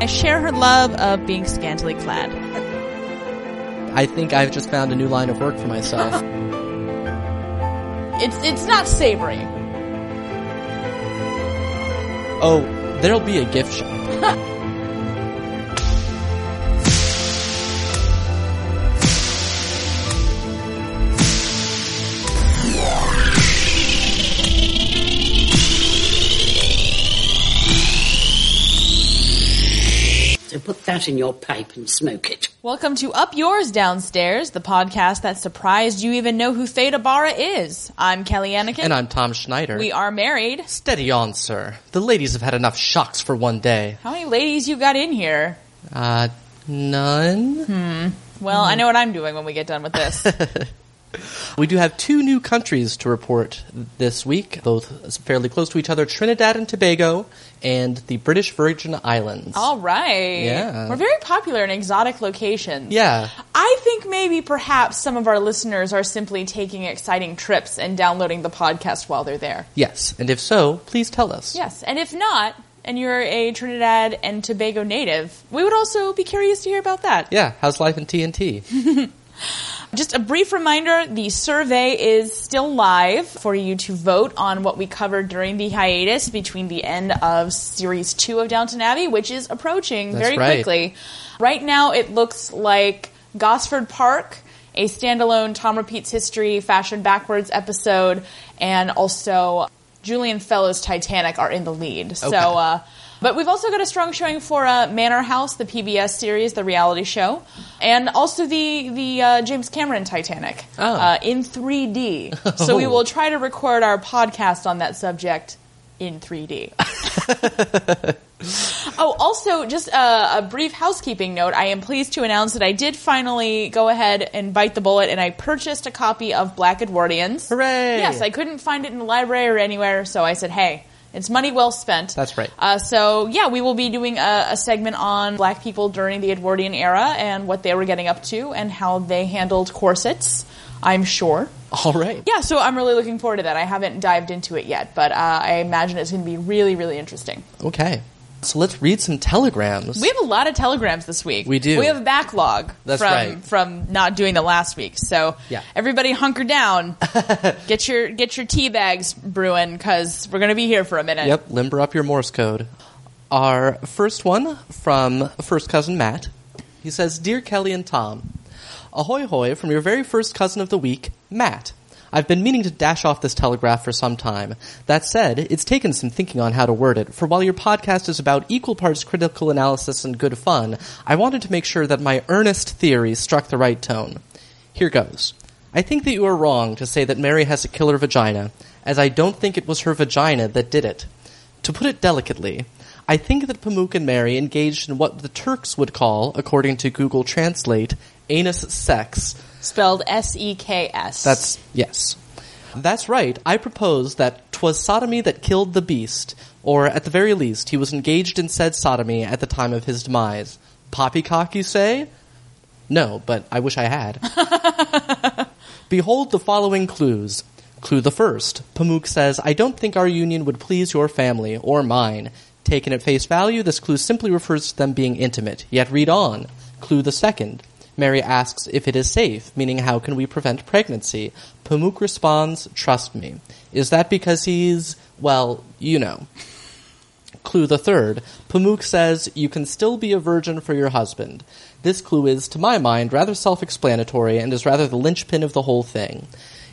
I share her love of being scantily clad. I think I've just found a new line of work for myself. It's it's not savory. oh, there'll be a gift shop. put that in your pipe and smoke it. Welcome to Up Yours Downstairs, the podcast that surprised you even know who Theda Bara is. I'm Kelly Anakin. And I'm Tom Schneider. we are married. Steady on, sir. The ladies have had enough shocks for one day. How many ladies you got in here? Uh, none? Hmm. Well, I know what I'm doing when we get done with this. We do have two new countries to report this week, both fairly close to each other Trinidad and Tobago and the British Virgin Islands. All right. Yeah. We're very popular in exotic locations. Yeah. I think maybe perhaps some of our listeners are simply taking exciting trips and downloading the podcast while they're there. Yes. And if so, please tell us. Yes, and if not, and you're a Trinidad and Tobago native, we would also be curious to hear about that. Yeah. How's life in TNT? Just a brief reminder the survey is still live for you to vote on what we covered during the hiatus between the end of series two of Downton Abbey, which is approaching That's very right. quickly. Right now, it looks like Gosford Park, a standalone Tom Repeats History Fashion Backwards episode, and also Julian Fellowes' Titanic are in the lead. So, uh, but we've also got a strong showing for uh, Manor House, the PBS series, the reality show, and also the the uh, James Cameron Titanic Oh. uh, in 3D. So we Oh. will try to record our podcast on that subject in 3D. oh, also, just a, a brief housekeeping note. I am pleased to announce that I did finally go ahead and bite the bullet, and I purchased a copy of Black Edwardians. Hooray! Yes, I couldn't find it in the library or anywhere, so I said, hey, it's money well spent. That's right. Uh, so, yeah, we will be doing a, a segment on black people during the Edwardian era and what they were getting up to and how they handled corsets, I'm sure. All right. Yeah, so I'm really looking forward to that. I haven't dived into it yet, but uh, I imagine it's going to be really, really interesting. Okay. So let's read some telegrams. We have a lot of telegrams this week. We do. We have a backlog That's from right. from not doing the last week. So Yeah. everybody hunker down. get your get your tea bags brewing because we're going to be here for a minute. Yep, limber up your Morse code. Our first one from first cousin Matt. He says, Dear Kelly and Tom, ahoy hoy from your very first cousin of the week, Matt. I've been meaning to dash off this telegraph for some time. That said, it's taken some thinking on how to word it, for while your podcast is about equal parts critical analysis and good fun, I wanted to make sure that my earnest theory struck the right tone. Here goes. I think that you are wrong to say that Mary has a killer vagina, as I don't think it was her vagina that did it. To put it delicately, I think that Pamuk and Mary engaged in what the Turks would call, according to Google Translate, anus sex. Spelled S E K S. That's, yes. That's right. I propose that 'twas sodomy that killed the beast, or at the very least, he was engaged in said sodomy at the time of his demise. Poppycock, you say? No, but I wish I had. Behold the following clues. Clue the first. Pamuk says, I don't think our union would please your family, or mine. Taken at face value, this clue simply refers to them being intimate. Yet read on. Clue the second. Mary asks if it is safe, meaning how can we prevent pregnancy? Pamuk responds, trust me. Is that because he's, well, you know. Clue the third. Pamuk says, You can still be a virgin for your husband. This clue is, to my mind, rather self explanatory and is rather the linchpin of the whole thing.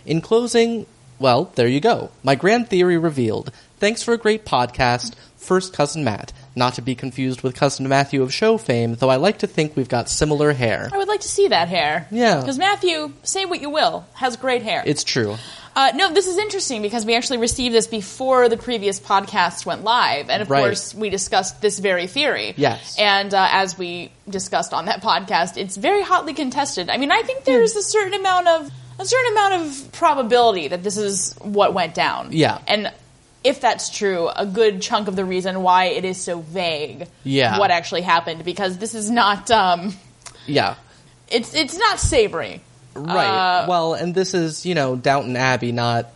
In closing, well, there you go. My grand theory revealed. Thanks for a great podcast. First Cousin Matt. Not to be confused with Cousin Matthew of show fame, though I like to think we've got similar hair. I would like to see that hair. Yeah. Because Matthew, say what you will, has great hair. It's true. Uh, no, this is interesting because we actually received this before the previous podcast went live, and of Right. course we discussed this very theory. Yes. and uh, as we discussed on that podcast, it's very hotly contested. I mean, I think there's a certain amount of a certain amount of probability that this is what went down. Yeah. and if that's true, a good chunk of the reason why it is so vague. Yeah. what actually happened because this is not. Um, Yeah. it's it's not savory. Right. Uh, well, and this is, you know, Downton Abbey, not,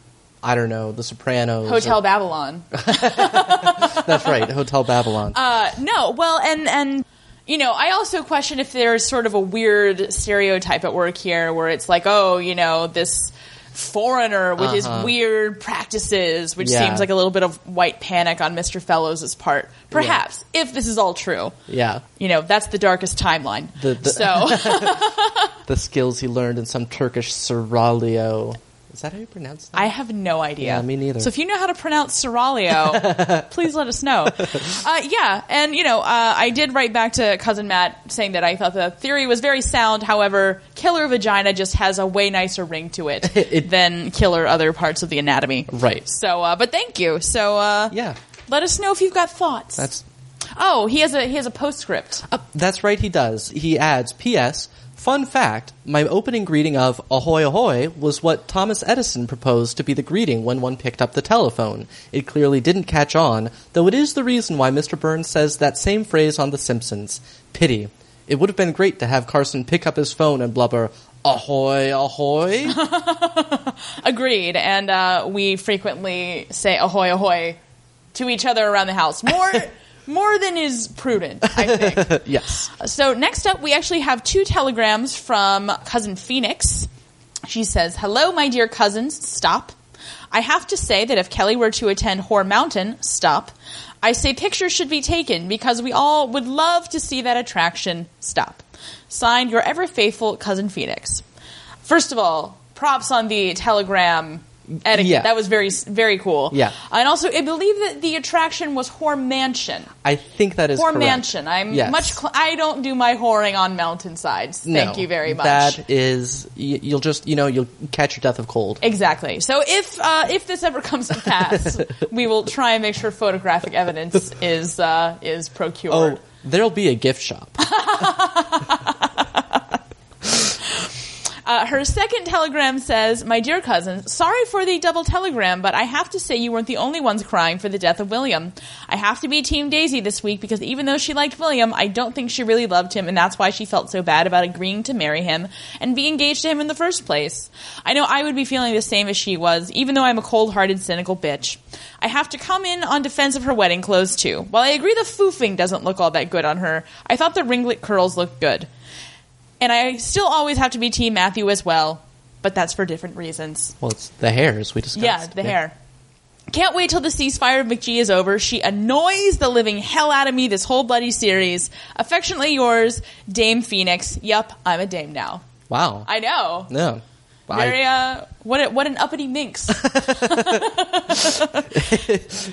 I don't know, The Sopranos. Hotel or- Babylon. That's right, Hotel Babylon. Uh, no, well, and and you know, I also question if there's sort of a weird stereotype at work here, where it's like, oh, you know, this foreigner with his Uh-huh. weird practices, which Yeah. seems like a little bit of white panic on Mr. Fellowes' part. Perhaps, if this is all true. yeah. You know, that's the darkest timeline. The- the- so, The skills he learned in some Turkish seraglio. Is that how you pronounce that? I have no idea. Yeah, me neither. So if you know how to pronounce Seraglio, please let us know. Uh, yeah, and you know, uh, I did write back to cousin Matt saying that I thought the theory was very sound. However, killer vagina just has a way nicer ring to it, It- than killer other parts of the anatomy. Right. So, uh, but thank you. So, uh, Yeah. let us know if you've got thoughts. That's oh, he has a he has a postscript. Uh, that's right, he does. He adds, P.S. Fun fact, my opening greeting of ahoy ahoy was what Thomas Edison proposed to be the greeting when one picked up the telephone. It clearly didn't catch on, though it is the reason why Mr. Burns says that same phrase on The Simpsons. Pity. It would have been great to have Carson pick up his phone and blubber, ahoy ahoy. Agreed. And uh, we frequently say ahoy ahoy to each other around the house. More more than is prudent, I think. yes. so next up we actually have two telegrams from cousin Phoenix. She says, "Hello my dear cousins, stop. I have to say that if Kelly were to attend Whore Mountain, stop. I say pictures should be taken because we all would love to see that attraction. Stop. Signed, your ever faithful cousin Phoenix. First of all, props on the telegram etiquette. Yeah. That was very, very cool. Yeah. And also, I believe that the attraction was Whore Mansion. I think that is Whore correct. Mansion. I'm Yes. much. Cl- I don't do my whoring on mountainsides. Thank No, you very much. That is, y- you'll just, you know, you'll catch your death of cold. Exactly. So if uh, if this ever comes to pass, we will try and make sure photographic evidence is uh, is procured. Oh, there'll be a gift shop. Uh, her second telegram says, "My dear cousin, sorry for the double telegram, but I have to say you weren't the only ones crying for the death of William. I have to be Team Daisy this week because even though she liked William, I don't think she really loved him, and that's why she felt so bad about agreeing to marry him and be engaged to him in the first place. I know I would be feeling the same as she was, even though I'm a cold-hearted, cynical bitch. I have to come in on defense of her wedding clothes too. While I agree the foofing doesn't look all that good on her, I thought the ringlet curls looked good." And I still always have to be Team Matthew as well, but that's for different reasons. Well, it's the hair, as we discussed. Yeah, the hair. Can't wait till the ceasefire of McGee is over. She annoys the living hell out of me this whole bloody series. Affectionately yours, Dame Phoenix. Yup, I'm a dame now. Wow. I know. no. Very, uh, what, a, what an uppity minx.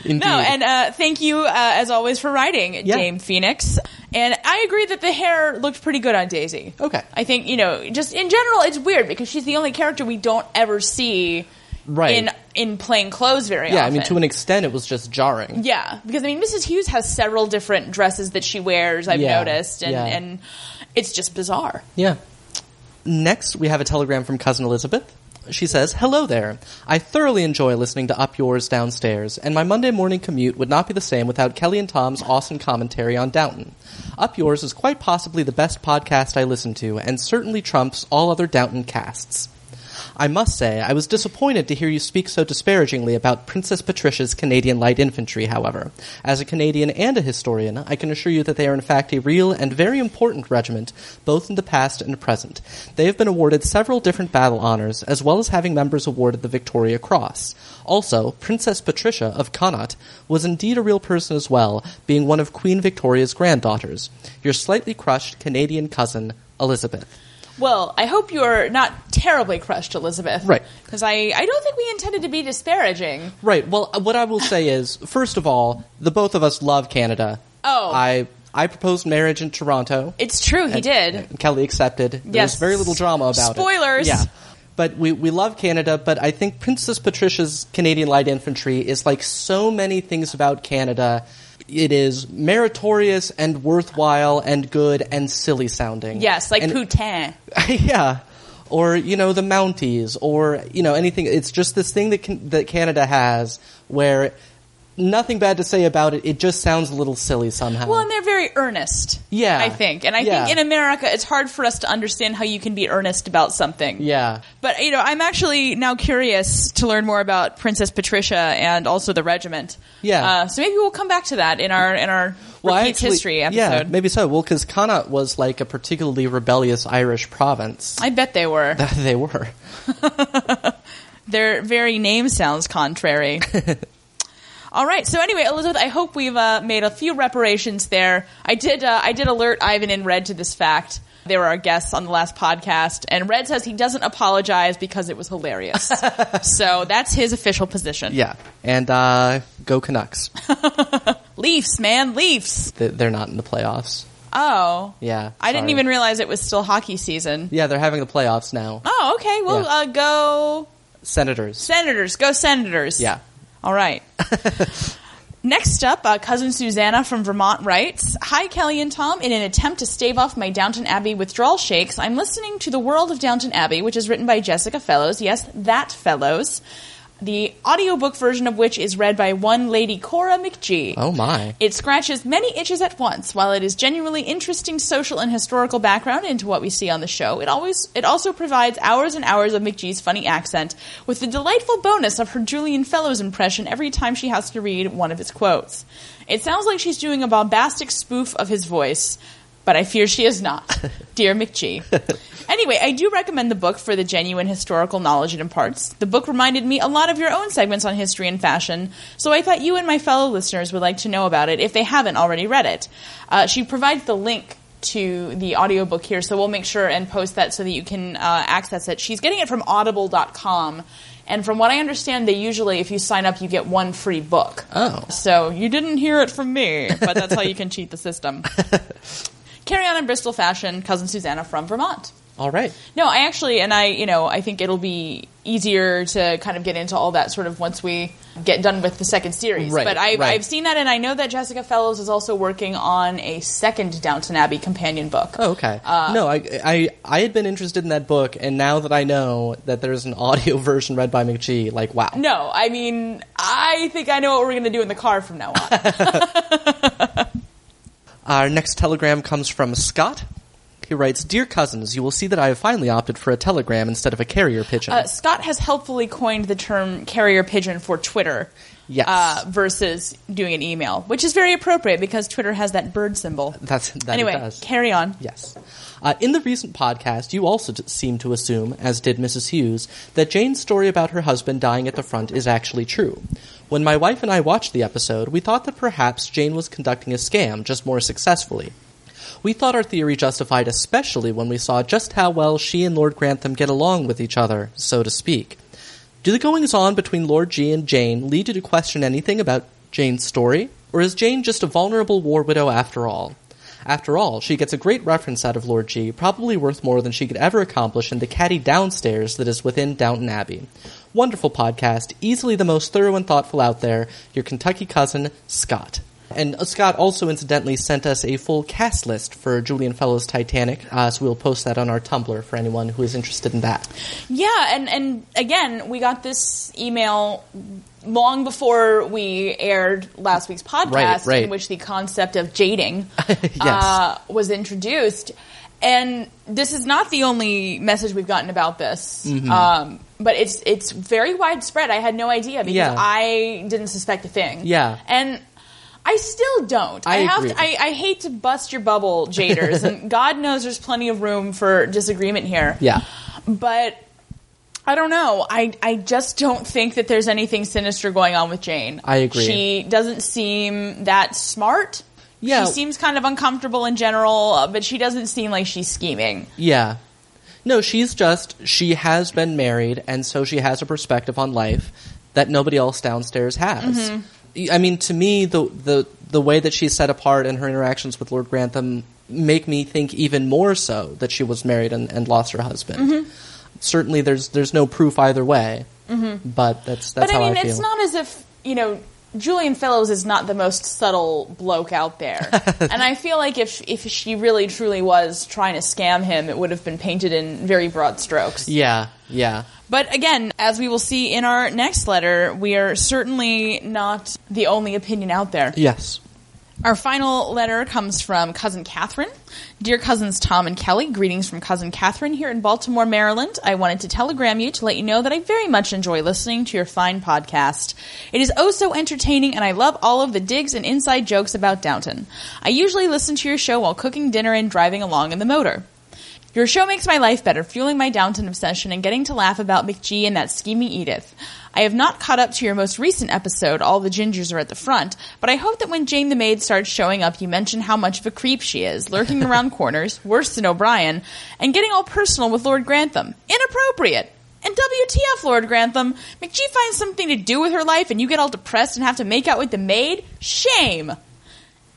No, and uh, thank you uh, as always for writing, Yeah. Dame Phoenix. And I agree that the hair looked pretty good on Daisy. Okay. I think you know, just in general, it's weird because she's the only character we don't ever see Right. in in plain clothes very yeah, often. Yeah, I mean, to an extent, it was just jarring. yeah, because I mean, Mrs. Hughes has several different dresses that she wears. I've Yeah, noticed, and yeah. and it's just bizarre. Yeah. Next, we have a telegram from Cousin Elizabeth. She says, Hello there. I thoroughly enjoy listening to Up Yours downstairs, and my Monday morning commute would not be the same without Kelly and Tom's awesome commentary on Downton. Up Yours is quite possibly the best podcast I listen to, and certainly trumps all other Downton casts. I must say, I was disappointed to hear you speak so disparagingly about Princess Patricia's Canadian Light Infantry, however. As a Canadian and a historian, I can assure you that they are in fact a real and very important regiment, both in the past and present. They have been awarded several different battle honors, as well as having members awarded the Victoria Cross. Also, Princess Patricia of Connaught was indeed a real person as well, being one of Queen Victoria's granddaughters. Your slightly crushed Canadian cousin, Elizabeth. Well, I hope you're not terribly crushed, Elizabeth. Right. Because I, I don't think we intended to be disparaging. Right. Well, uh, what I will say is, first of all, the both of us love Canada. Oh. I I proposed marriage in Toronto. It's true, he did. and Kelly accepted. There Yes. was very little drama about Spoilers. it. Yeah. But we, we love Canada, but I think Princess Patricia's Canadian Light Infantry is like so many things about Canada. It is meritorious and worthwhile and good and silly sounding. Yes, like And- Poutine. yeah. Or you know the Mounties, or you know anything. It's just this thing that can, that Canada has where nothing bad to say about it. It just sounds a little silly somehow. Well, and they're very earnest. Yeah. I think. And I Yeah. think in America, it's hard for us to understand how you can be earnest about something. yeah. But, you know, I'm actually now curious to learn more about Princess Patricia and also the regiment. Yeah. Uh, so maybe we'll come back to that in our, in our Well, actually- history episode. Yeah, maybe so. Well, because Connaught was like a particularly rebellious Irish province. I bet they were. they were. Their very name sounds contrary. All right. So anyway, Elizabeth, I hope we've uh, made a few reparations there. I did. Uh, I did alert Ivan and Red to this fact. They were our guests on the last podcast, and Red says he doesn't apologize because it was hilarious. so that's his official position. Yeah. And uh, go Canucks. Leafs, man, Leafs. They- They're not in the playoffs. Oh, Yeah. I didn't sorry. even realize it was still hockey season. Yeah, they're having the playoffs now. Oh, okay. Well, Yeah. uh, go Senators. Senators. Go Senators. Yeah. All right. Next up, uh, cousin Susanna from Vermont writes, Hi, Kelly and Tom. In an attempt to stave off my Downton Abbey withdrawal shakes, I'm listening to The World of Downton Abbey, which is written by Jessica Fellowes. Yes, that Fellowes. The audiobook version of which is read by one lady Cora McGee. Oh my. It scratches many itches at once. While it is genuinely interesting social and historical background into what we see on the show, it always it also provides hours and hours of McGee's funny accent, with the delightful bonus of her Julian Fellowes impression every time she has to read one of his quotes. It sounds like she's doing a bombastic spoof of his voice, but I fear she is not. Dear McGee. Anyway, I do recommend the book for the genuine historical knowledge it imparts. The book reminded me a lot of your own segments on history and fashion, so I thought you and my fellow listeners would like to know about it if they haven't already read it. Uh, she provides the link to the audiobook here, so we'll make sure and post that so that you can uh, access it. She's getting it from audible.com. And from what I understand, they usually, if you sign up, you get one free book. Oh. So you didn't hear it from me, but that's how you can cheat the system. Carry on in Bristol fashion, cousin Susanna from Vermont. All right. No, I actually, and I, you know, I think it'll be easier to kind of get into all that sort of once we get done with the second series. Right, but I, right. I've seen that, and I know that Jessica Fellowes is also working on a second Downton Abbey companion book. Oh, okay. Uh, no, I, I I had been interested in that book, and now that I know that there's an audio version read by McGee, like wow. No, I mean, I think I know what we're going to do in the car from now on. Our next telegram comes from Scott. He writes, "Dear cousins, you will see that I have finally opted for a telegram instead of a carrier pigeon." uh, Scott has helpfully coined the term carrier pigeon for Twitter. Yes. Uh, versus doing an email, which is very appropriate because Twitter has that bird symbol. That's that anyway, it does. carry on. Yes. Uh, in the recent podcast, you also t- seem to assume, as did Mrs. Hughes, that Jane's story about her husband dying at the front is actually true. When my wife and I watched the episode, we thought that perhaps Jane was conducting a scam, just more successfully. We thought our theory justified especially when we saw just how well she and Lord Grantham get along with each other, so to speak. Do the goings on between Lord G and Jane lead you to question anything about Jane's story? Or is Jane just a vulnerable war widow after all? After all, she gets a great reference out of Lord G, probably worth more than she could ever accomplish in the caddy downstairs that is within Downton Abbey. Wonderful podcast, easily the most thorough and thoughtful out there. Your Kentucky cousin, Scott. And Scott also incidentally sent us a full cast list for Julian Fellowes' Titanic, uh, so we'll post that on our Tumblr for anyone who is interested in that. Yeah, and and again, we got this email long before we aired last week's podcast, Right, right. in which the concept of jading Yes. uh, was introduced. And this is not the only message we've gotten about this, Mm-hmm. um, but it's it's very widespread. I had no idea because Yeah. I didn't suspect a thing. Yeah. and. I still don't. I have agree. to, I, I hate to bust your bubble, Jaders, and God knows there's plenty of room for disagreement here Yeah. but I don't know. I I just don't think that there's anything sinister going on with Jane. I agree. She doesn't seem that smart. Yeah. She seems kind of uncomfortable in general, uh, but she doesn't seem like she's scheming. Yeah. No, she's just, she has been married, and so she has a perspective on life that nobody else downstairs has. Mm-hmm. I mean, to me, the, the, the way that she's set apart and her interactions with Lord Grantham make me think even more so that she was married and, and lost her husband. Mm-hmm. Certainly, there's there's no proof either way, but that's that's but I how mean, I feel. it's not as if you know Julian Fellowes is not the most subtle bloke out there. and I feel like if if she really truly was trying to scam him, it would have been painted in very broad strokes. Yeah, yeah. But again, as we will see in our next letter, we are certainly not the only opinion out there. Yes. Our final letter comes from Cousin Catherine. Dear cousins Tom and Kelly, greetings from Cousin Catherine here in Baltimore, Maryland. I wanted to telegram you to let you know that I very much enjoy listening to your fine podcast. It is oh so entertaining, and I love all of the digs and inside jokes about Downton. I usually listen to your show while cooking dinner and driving along in the motor. Your show makes my life better, fueling my Downton obsession and getting to laugh about McGee and that scheming Edith. I have not caught up to your most recent episode, All the Gingers Are at the Front, but I hope that when Jane the Maid starts showing up, you mention how much of a creep she is, lurking around corners, worse than O'Brien, and getting all personal with Lord Grantham. Inappropriate! And WTF, Lord Grantham? McGee finds something to do with her life and you get all depressed and have to make out with the maid? Shame!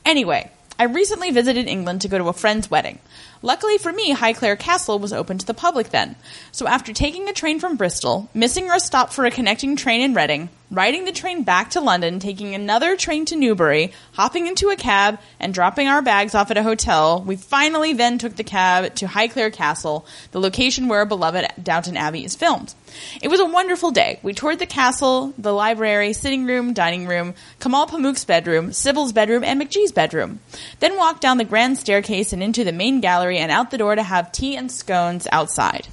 Anyway, I recently visited England to go to a friend's wedding. Luckily for me, Highclere Castle was open to the public then. So after taking a train from Bristol, missing our stop for a connecting train in Reading, riding the train back to London, taking another train to Newbury, hopping into a cab, and dropping our bags off at a hotel, we finally then took the cab to Highclere Castle, the location where beloved Downton Abbey is filmed. It was a wonderful day. We toured the castle, the library, sitting room, dining room, Kemal Pamuk's bedroom, Sybil's bedroom, and McGee's bedroom. Then walked down the grand staircase and into the main gallery and out the door to have tea and scones outside.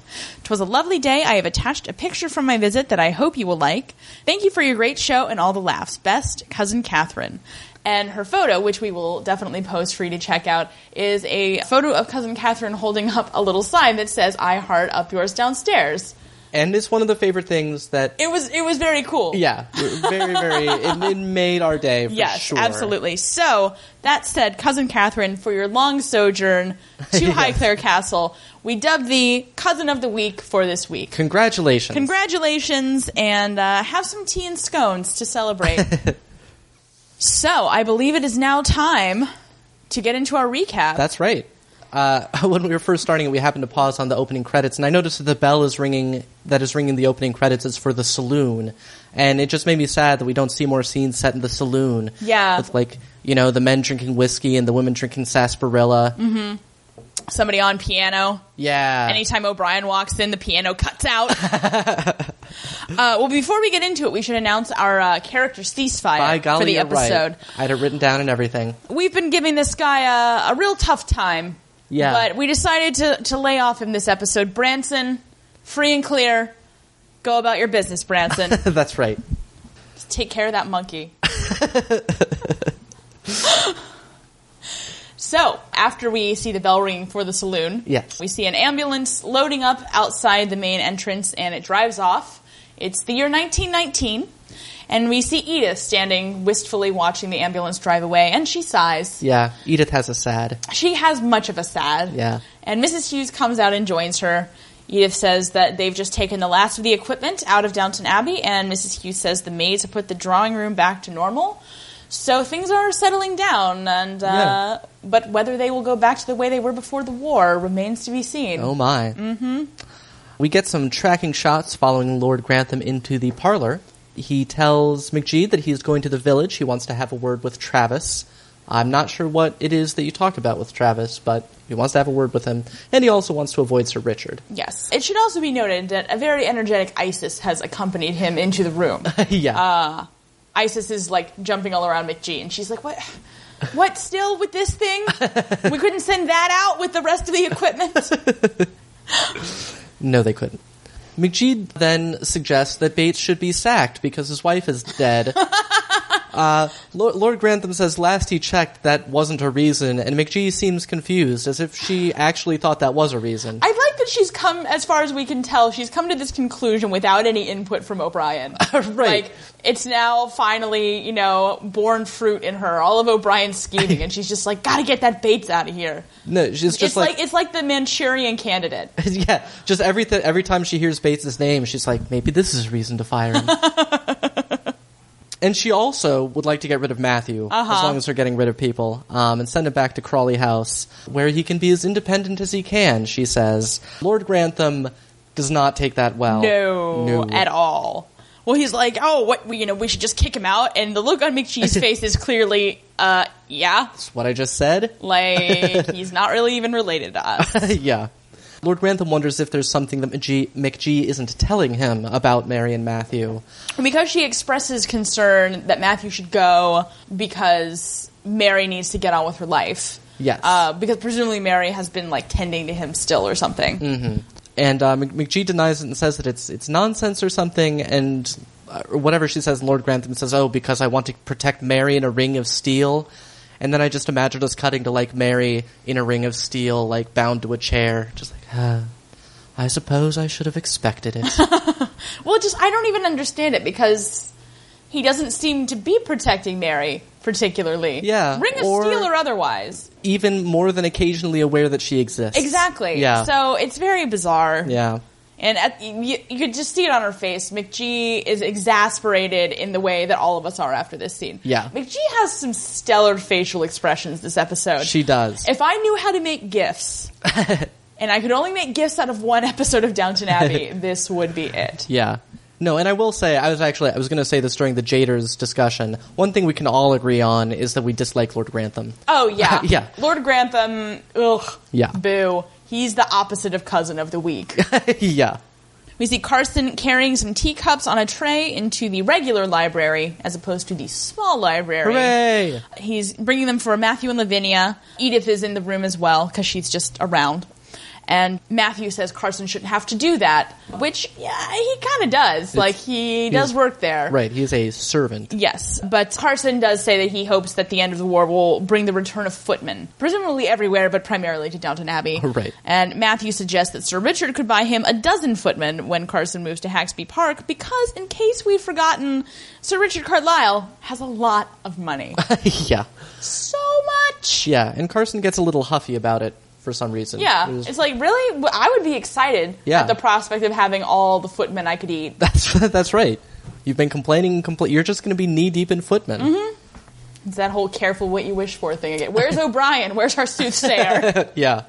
'Twas a lovely day. I have attached a picture from my visit that I hope you will like. Thank you for your great show and all the laughs. Best, Cousin Catherine. And her photo, which we will definitely post for you to check out, is a photo of Cousin Catherine holding up a little sign that says, I heart up yours downstairs. And it's one of the favorite things that It was it was very cool. yeah, very very it, it made our day for Yes, sure. absolutely. So that said, cousin Catherine, for your long sojourn to Yes. Highclere Castle, we dubbed thee cousin of the week for this week. Congratulations. Congratulations, and uh, have some tea and scones to celebrate. so I believe it is now time to get into our recap. That's right. Uh, when we were first starting it, we happened to pause on the opening credits, and I noticed that the bell is ringing. That is ringing the opening credits is for the saloon, and it just made me sad that we don't see more scenes set in the saloon. Yeah. with like you know the men drinking whiskey and the women drinking sarsaparilla. Mm-hmm. Somebody on piano. Yeah, Anytime O'Brien walks in, the piano cuts out. uh, well, before we get into it, we should announce our uh, characters ceasefire golly, for the you're right. episode. I had it written down and everything. We've been giving this guy a, a real tough time. Yeah. But we decided to, to lay off him this episode. Branson, free and clear. Go about your business, Branson. That's right. Just take care of that monkey. so, after we see the bell ringing for the saloon, Yes. we see an ambulance loading up outside the main entrance and it drives off. It's the year 1919. And we see Edith standing wistfully watching the ambulance drive away, and she sighs. Yeah, Edith has a sad. She has much of a sad. Yeah. And Mrs. Hughes comes out and joins her. Edith says that they've just taken the last of the equipment out of Downton Abbey, and Mrs. Hughes says the maids have put the drawing room back to normal. So things are settling down, and uh, Yeah. but whether they will go back to the way they were before the war remains to be seen. Oh my. Mm-hmm. We get some tracking shots following Lord Grantham into the parlor. He tells McGee that he is going to the village. He wants to have a word with Travis. I'm not sure what it is that you talk about with Travis, but he wants to have a word with him, and he also wants to avoid Sir Richard. Yes. It should also be noted that a very energetic Isis has accompanied him into the room. yeah. Isis is like jumping all around McGee, and she's like, "What? What? Still with this thing? We couldn't send that out with the rest of the equipment." No, they couldn't. McGee then suggests that Bates should be sacked because his wife is dead. uh, Lord, Grantham says last he checked that wasn't a reason, and McGee seems confused, as if she actually thought that was a reason. I that she's come, as far as we can tell, she's come to this conclusion without any input from O'Brien. Right. Like it's now finally, you know, born fruit in her. All of O'Brien's scheming, and she's just like, "Gotta get that Bates out of here." no, she's just it's like, like, it's like the Manchurian Candidate. yeah, just every th- every time she hears Bates' name, she's like, maybe this is a reason to fire him. and she also would like to get rid of Matthew, Uh-huh. as long as they're getting rid of people, um, and send him back to Crawley House, where he can be as independent as he can. She says, Lord Grantham does not take that well. No, No. at all. Well, he's like, oh, what, you know, we should just kick him out. And the look on McGee's face is clearly, uh, yeah. That's what I just said. Like, he's not really even related to us. yeah. Lord Grantham wonders if there's something that McGee, McGee isn't telling him about Mary and Matthew. And because she expresses concern that Matthew should go because Mary needs to get on with her life. Yes. Uh, because presumably Mary has been, like, tending to him still or something. And uh, McGee denies it and says that it's it's nonsense or something, and uh, whatever she says. Lord Grantham says, "Oh, because I want to protect Mary in a ring of steel." And then I just imagined us cutting to like Mary in a ring of steel, like bound to a chair, just like, uh, I suppose I should have expected it. Well, just I don't even understand it because he doesn't seem to be protecting Mary particularly. Yeah, ring of or- steel or otherwise. Even more than occasionally aware that she exists. Exactly. Yeah. So it's very bizarre. Yeah. And at, you, you could just see it on her face. McGee is exasperated in the way that all of us are after this scene. Yeah. McGee has some stellar facial expressions this episode. She does. If I knew how to make gifs, and I could only make gifs out of one episode of Downton Abbey, this would be it. Yeah. No, and I will say, I was actually, I was going to say this during the Jaders discussion. One thing we can all agree on is that we dislike Lord Grantham. Oh yeah, Yeah. Lord Grantham. Ugh. Yeah. Boo. He's the opposite of cousin of the week. yeah. we see Carson carrying some teacups on a tray into the regular library as opposed to the small library. Hooray! He's bringing them for Matthew and Lavinia. Edith is in the room as well because she's just around. And Matthew says Carson shouldn't have to do that, which yeah, he kind of does. like he does work there. Right, he's a servant. Yes, but Carson does say that he hopes that the end of the war will bring the return of footmen, presumably everywhere, but primarily to Downton Abbey. Right. And Matthew suggests that Sir Richard could buy him a dozen footmen when Carson moves to Haxby Park, because in case we've forgotten, Sir Richard Carlisle has a lot of money. yeah. so much. Yeah, and Carson gets a little huffy about it for some reason. Yeah, It was- it's like really. I would be excited Yeah. at the prospect of having all the footmen I could eat. that's that's right. You've been complaining compla- You're just going to be knee deep in footmen. Mm-hmm. It's that whole "careful what you wish for" thing again. Where's O'Brien? Where's our soothsayer? Yeah.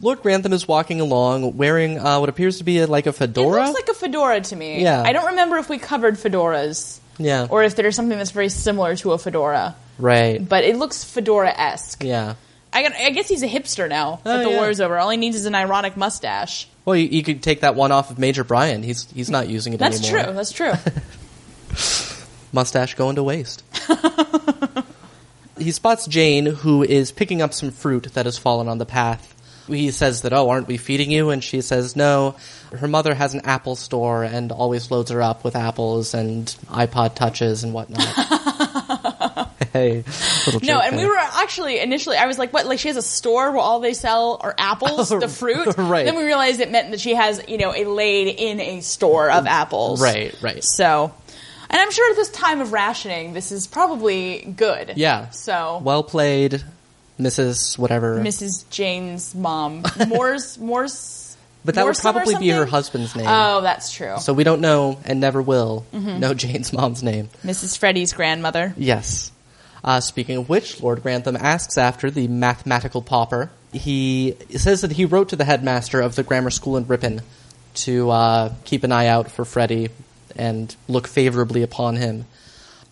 Lord Grantham is walking along wearing uh, what appears to be a, like a It fedora. looks like a fedora to me. Yeah. I don't remember if we covered fedoras yeah. or if there's something that's very similar to a fedora, right. but it looks fedora esque. Yeah. I, got- I guess he's a hipster now Oh, that the yeah. war's over. All he needs is an ironic mustache. Well, you, you could take that one off of Major Brian. He's he's not using it That's anymore. true. That's true. Mustache going to waste. he spots Jane, who is picking up some fruit that has fallen on the path. He says that, oh, aren't we feeding you? And she says, no. Her mother has an apple store and always loads her up with apples and iPod touches and whatnot. hey, little no, and we were actually initially. I was like, "What? Like she has a store where all they sell are apples, the fruit." Right. Then we realized it meant that she has, you know, a laid in a store of apples. Right, right. So, and I'm sure at this time of rationing, this is probably good. Yeah. So, Well played, Mrs. Whatever. Mrs. Jane's mom, Moore's, Moore's. but that would Morrison or probably be her husband's name. Oh, that's true. so we don't know and never will Mm-hmm. know Jane's mom's name. Mrs. Freddie's grandmother. Yes. Uh, speaking of which, Lord Grantham asks after the mathematical pauper. He says that he wrote to the headmaster of the grammar school in Ripon to uh, keep an eye out for Freddie and look favorably upon him.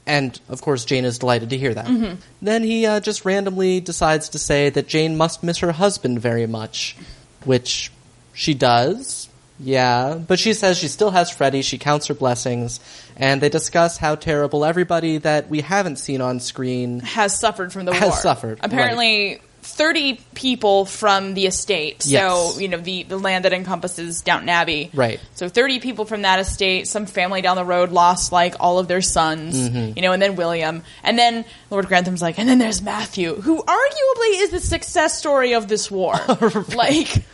And of course, Jane is delighted to hear that. Then he uh, just randomly decides to say that Jane must miss her husband very much, which she does. Yeah, but she says she still has Freddie. She counts her blessings, and they discuss how terrible everybody that we haven't seen on screen. Has suffered from the Has war. Has suffered, Apparently, 30 people from the estate. So, Yes. you know, the, the land that encompasses Downton Abbey. Right. So 30 people from that estate, some family down the road lost like all of their sons, Mm-hmm. you know, and then William. And then Lord Grantham's like, and then there's Matthew, who arguably is the success story of this war. Like,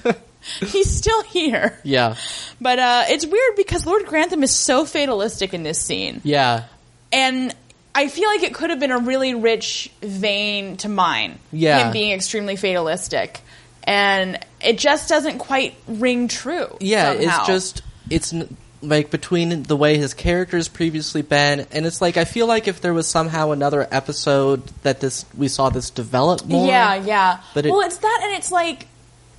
he's still here. Yeah, But uh, it's weird because Lord Grantham is so fatalistic in this scene. yeah, And I feel like it could have been a really rich vein to mine. Yeah. Him being extremely fatalistic. And it just doesn't quite ring true. yeah. somehow. It's just it's n- like between the way his character's previously been, and it's like I feel like if there was somehow another episode that this we saw this develop more. Yeah, yeah. But it- well, it's that, and it's like,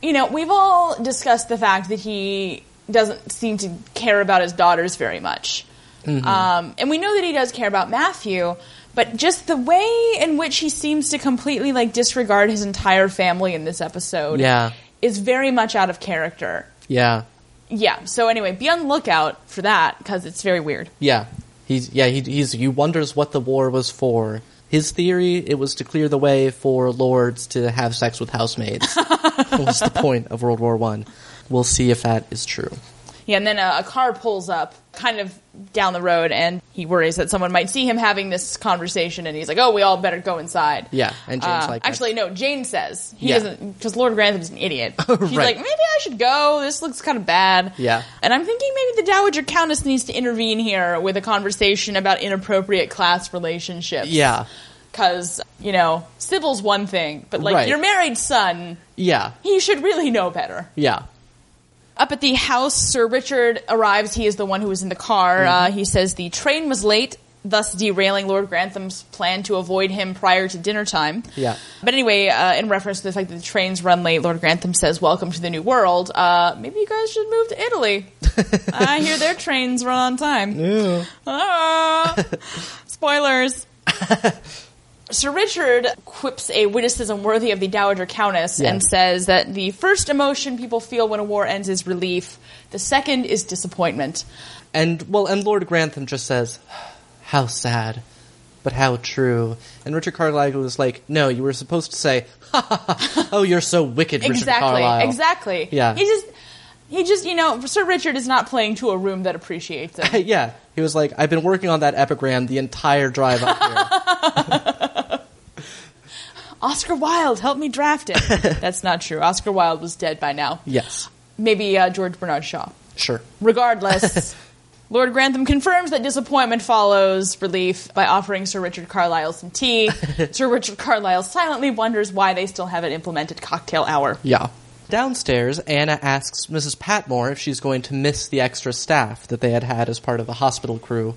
you know, we've all discussed the fact that he doesn't seem to care about his daughters very much. Um, and we know that he does care about Matthew, but just the way in which he seems to completely like disregard his entire family in this episode Yeah. is very much out of character. Yeah. Yeah. So anyway, be on the lookout for that because it's very weird. Yeah. He's yeah, he he's he wonders what the war was for. His theory it was to clear the way for lords to have sex with housemaids. was the point of World War 1. We'll see if that is true. Yeah, and then a, a car pulls up kind of down the road, and he worries that someone might see him having this conversation, and he's like, "Oh, we all better go inside." Yeah, and Jane's Uh, like actually, no. Jane says he Yeah. doesn't because Lord Grantham's an idiot. He's Right. like, maybe I should go. This looks kind of bad. Yeah. and I'm thinking maybe the Dowager Countess needs to intervene here with a conversation about inappropriate class relationships. Yeah. because you know Sybil's one thing, but like Right. your married son, Yeah. he should really know better. Yeah. Up at the house, Sir Richard arrives. He is the one who was in the car. Uh, he says the train was late, thus derailing Lord Grantham's plan to avoid him prior to dinner time. Yeah. But anyway, uh, in reference to the fact that the trains run late, Lord Grantham says, "Welcome to the New World. Uh, maybe you guys should move to Italy. I hear their trains run on time." Ah, spoilers. Sir Richard quips a witticism worthy of the Dowager Countess Yeah. and says that the first emotion people feel when a war ends is relief. The second is disappointment. And well, and Lord Grantham just says, "How sad, but how true." And Richard Carlisle was like, "No, you were supposed to say, ha, ha, ha, "Oh, you're so wicked, Richard exactly. Carlisle." Exactly. Yeah. He just he just, you know, Sir Richard is not playing to a room that appreciates it. yeah, he was like, "I've been working on that epigram the entire drive up here." Oscar Wilde help me draft it. That's not true. Oscar Wilde was dead by now. yes, Maybe uh, George Bernard Shaw. sure. Regardless, Lord Grantham confirms that disappointment follows relief by offering Sir Richard Carlisle some tea. Sir Richard Carlisle silently wonders why they still haven't implemented cocktail hour. Yeah. Downstairs, Anna asks Mrs. Patmore if she's going to miss the extra staff that they had had as part of the hospital crew.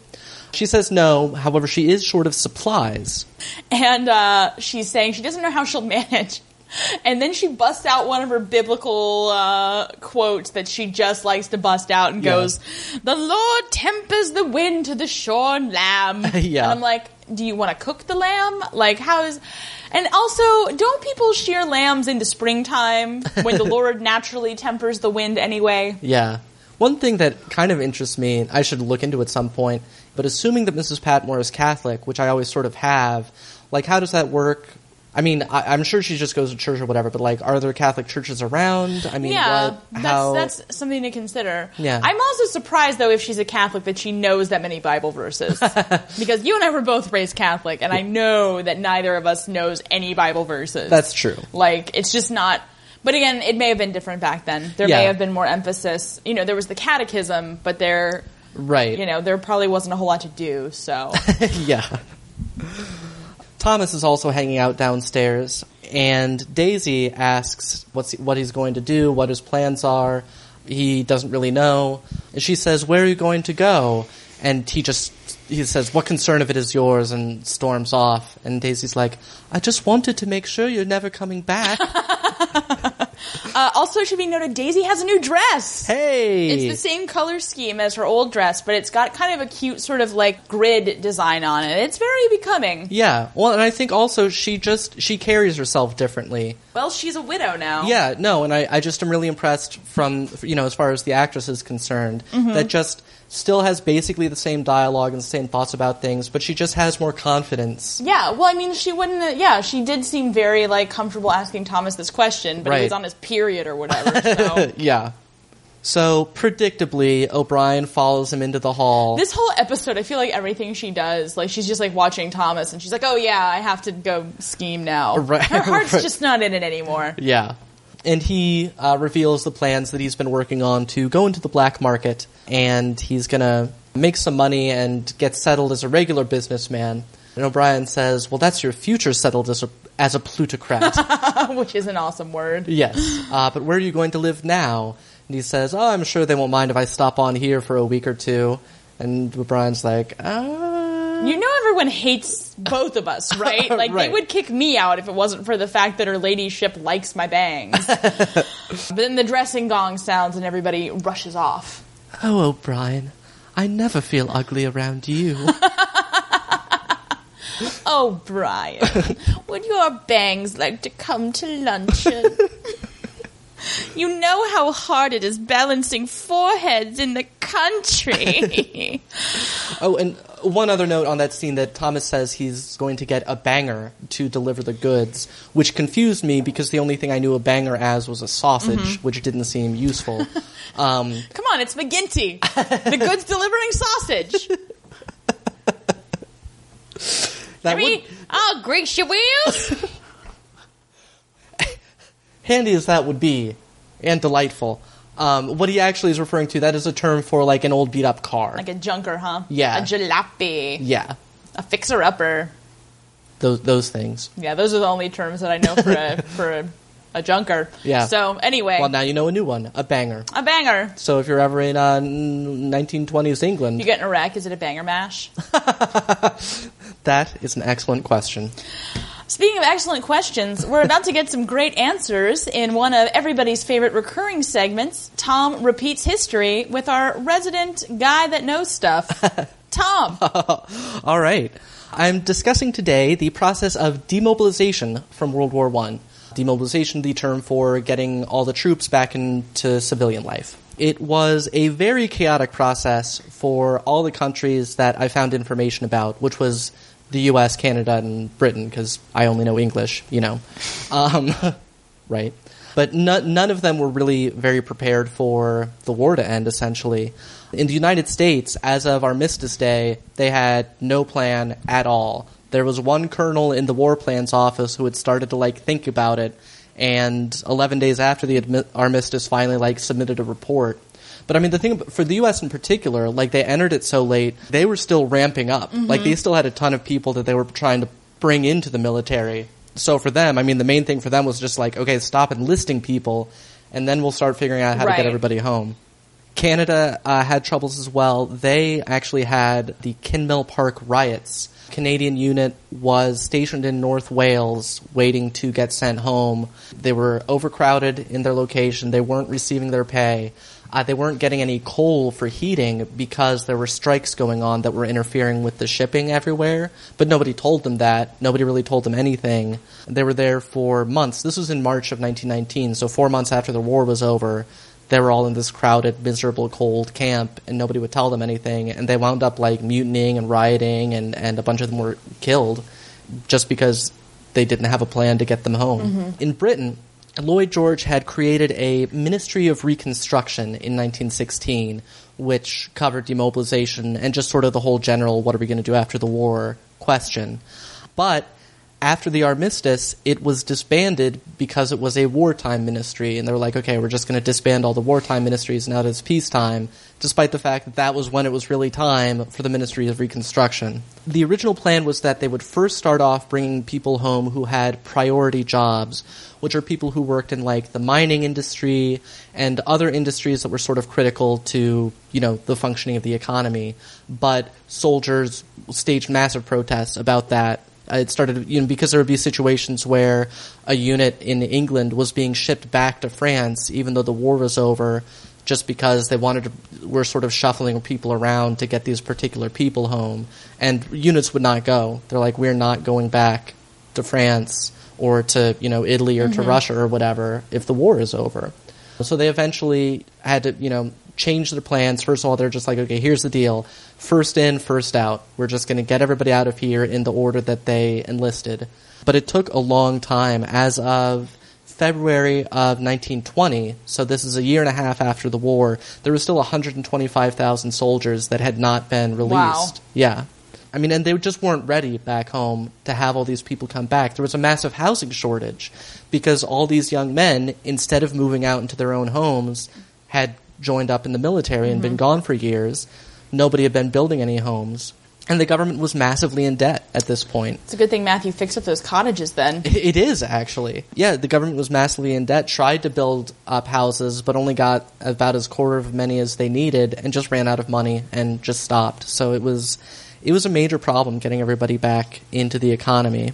She says no, however, she is short of supplies. And uh, she's saying she doesn't know how she'll manage. And then she busts out one of her biblical uh, quotes that she just likes to bust out and Yeah. goes, The Lord tempers the wind to the shorn lamb. Yeah. And I'm like, Do you want to cook the lamb? Like, how is. And also, don't people shear lambs into springtime when the Lord naturally tempers the wind anyway? Yeah. One thing that kind of interests me, I should look into at some point, but assuming that Mrs. Patmore is Catholic, which I always sort of have, like, how does that work? I mean, I, I'm sure she just goes to church or whatever, but like, are there Catholic churches around? I mean, yeah, what? that's How? that's something to consider. Yeah. I'm also surprised though if she's a Catholic that she knows that many Bible verses because you and I were both raised Catholic, and I know that neither of us knows any Bible verses. That's true. Like it's just not. But again, it may have been different back then. There Yeah. may have been more emphasis. You know, there was the catechism, but there, Right. you know, there probably wasn't a whole lot to do. So yeah. Thomas is also hanging out downstairs, and Daisy asks what's what he's going to do, what his plans are. He doesn't really know, and she says, "Where are you going to go?" And he just he says, "What concern of it is yours?" and storms off. And Daisy's like, "I just wanted to make sure you're never coming back." uh, also, it should be noted, Daisy has a new dress. hey, It's the same color scheme as her old dress, but it's got kind of a cute sort of like grid design on it. It's very becoming. yeah. Well, and I think also she just she carries herself differently. Well, she's a widow now. Yeah, no, and I, I just am really impressed from you know as far as the actress is concerned Mm-hmm. that just still has basically the same dialogue and the same thoughts about things, but she just has more confidence. Yeah, well, I mean, she wouldn't. Yeah, she did seem very like comfortable asking Thomas this question, but he was on his period or whatever. So Yeah. So predictably, O'Brien follows him into the hall. this whole episode, I feel like everything she does, like she's just like watching Thomas, and she's like, "Oh yeah, I have to go scheme now." Right, Her heart's right. just not in it anymore. yeah. And he uh, reveals the plans that he's been working on to go into the black market, and he's gonna make some money and get settled as a regular businessman. And O'Brien says, "Well, that's your future settled as a as a plutocrat." Which is an awesome word. Yes, uh, but where are you going to live now? And he says, "Oh, I'm sure they won't mind if I stop on here for a week or two. And O'Brien's like, "Uh, You know everyone hates both of us, right? Like they would kick me out if it wasn't for the fact that her ladyship likes my bangs. but then the dressing gong sounds and everybody rushes off. oh, O'Brien, I never feel ugly around you. Oh, Brian, would your bangs like to come to luncheon? You know how hard it is balancing foreheads in the country. oh, and one other note on that scene that Thomas says he's going to get a banger to deliver the goods, which confused me because the only thing I knew a banger as was a sausage, which didn't seem useful. Um, Come on, it's McGinty. The goods delivering sausage. that mean, would, I'll grease your wheels. Handy as that would be, and delightful. Um, what he actually is referring to, that is a term for like an old beat up car. Like a junker, huh? Yeah. A jalopy. yeah, A fixer upper. those those things. Yeah, those are the only terms that I know for a for a, a junker. Yeah. So anyway, Well, now you know a new one, a banger. a banger. So if you're ever in uh, 1920s England, You get in a wreck. Is it a banger mash? that is an excellent question. Speaking of excellent questions, we're about to get some great answers in one of everybody's favorite recurring segments. Tom repeats history with our resident guy that knows stuff. Tom. All right. I'm discussing today the process of demobilization from World War One. Demobilization, the term for getting all the troops back into civilian life. It was a very chaotic process for all the countries that I found information about, which was the U.S., Canada, and Britain, because I only know English, you know. Um, right? But no, none of them were really very prepared for the war to end, essentially. In the United States, as of Armistice Day, they had no plan at all. There was one colonel in the war plans office who had started to like think about it, and 11 days after the armistice finally like submitted a report. But I mean, the thing for the U.S. in particular, like they entered it so late, they were still ramping up. Like they still had a ton of people that they were trying to bring into the military. So for them, I mean, the main thing for them was just like, okay, stop enlisting people, and then we'll start figuring out how to get everybody home. Canada uh, had troubles as well. They actually had the Kinmel Park riots. Canadian unit was stationed in North Wales waiting to get sent home. They were overcrowded in their location. They weren't receiving their pay. Uh, they weren't getting any coal for heating because there were strikes going on that were interfering with the shipping everywhere. But nobody told them that. Nobody really told them anything. They were there for months. This was in March of 1919, so four months after the war was over they were all in this crowded, miserable, cold camp, and nobody would tell them anything, and they wound up like mutinying and rioting, and, and a bunch of them were killed just because they didn't have a plan to get them home. In Britain, Lloyd George had created a Ministry of Reconstruction in 1916, which covered demobilization and just sort of the whole general what are we going to do after the war question. But after the armistice, it was disbanded because it was a wartime ministry, and they were like, okay, we're just going to disband all the wartime ministries now that it's peacetime, despite the fact that that was when it was really time for the Ministry of Reconstruction. The original plan was that they would first start off bringing people home who had priority jobs, which are people who worked in like the mining industry and other industries that were sort of critical to, you know, the functioning of the economy. But soldiers staged massive protests about that Uh, it started you know because there would be situations where a unit in England was being shipped back to France even though the war was over just because they wanted to were sort of shuffling people around to get these particular people home. And units would not go. They're like we're not going back to France or to you know Italy or to mm-hmm. Russia or whatever if the war is over. So they eventually had to, you know, change their plans. First of all, they're just like, okay, here's the deal. First in, first out. We're just going to get everybody out of here in the order that they enlisted. But it took a long time. As of February of 1920, so this is a year and a half after the war, there was still 125,000 soldiers that had not been released. Wow. Yeah. I mean, and they just weren't ready back home to have all these people come back. There was a massive housing shortage because all these young men, instead of moving out into their own homes, had joined up in the military and been mm-hmm. gone for years. Nobody had been building any homes. And the government was massively in debt at this point. It's a good thing Matthew fixed up those cottages then. It is actually. Yeah, the government was massively in debt, tried to build up houses, but only got about as quarter of many as they needed, and just ran out of money and just stopped. So it was, it was a major problem getting everybody back into the economy.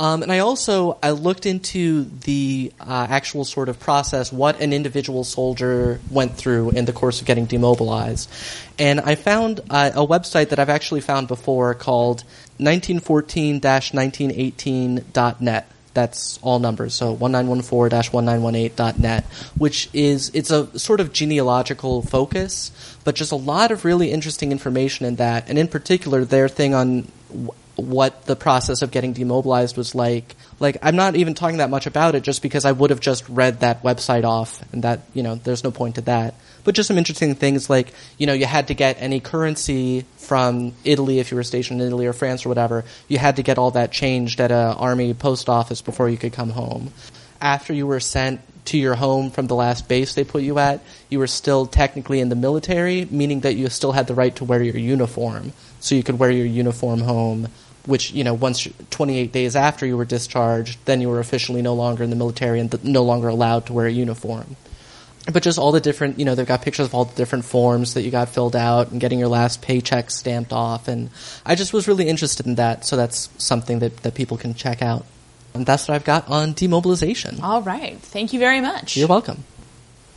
Um, and I also I looked into the uh, actual sort of process, what an individual soldier went through in the course of getting demobilized, and I found uh, a website that I've actually found before called 1914-1918.net. That's all numbers, so 1914-1918.net, which is it's a sort of genealogical focus, but just a lot of really interesting information in that, and in particular their thing on what the process of getting demobilized was like. Like, I'm not even talking that much about it just because I would have just read that website off, and that, you know, there's no point to that. But just some interesting things like, you know, you had to get any currency from Italy if you were stationed in Italy or France or whatever. You had to get all that changed at a army post office before you could come home. After you were sent to your home from the last base they put you at, you were still technically in the military, meaning that you still had the right to wear your uniform. So you could wear your uniform home which you know once 28 days after you were discharged then you were officially no longer in the military and th- no longer allowed to wear a uniform but just all the different you know they've got pictures of all the different forms that you got filled out and getting your last paycheck stamped off and i just was really interested in that so that's something that, that people can check out and that's what i've got on demobilization All right. Thank you very much. you're welcome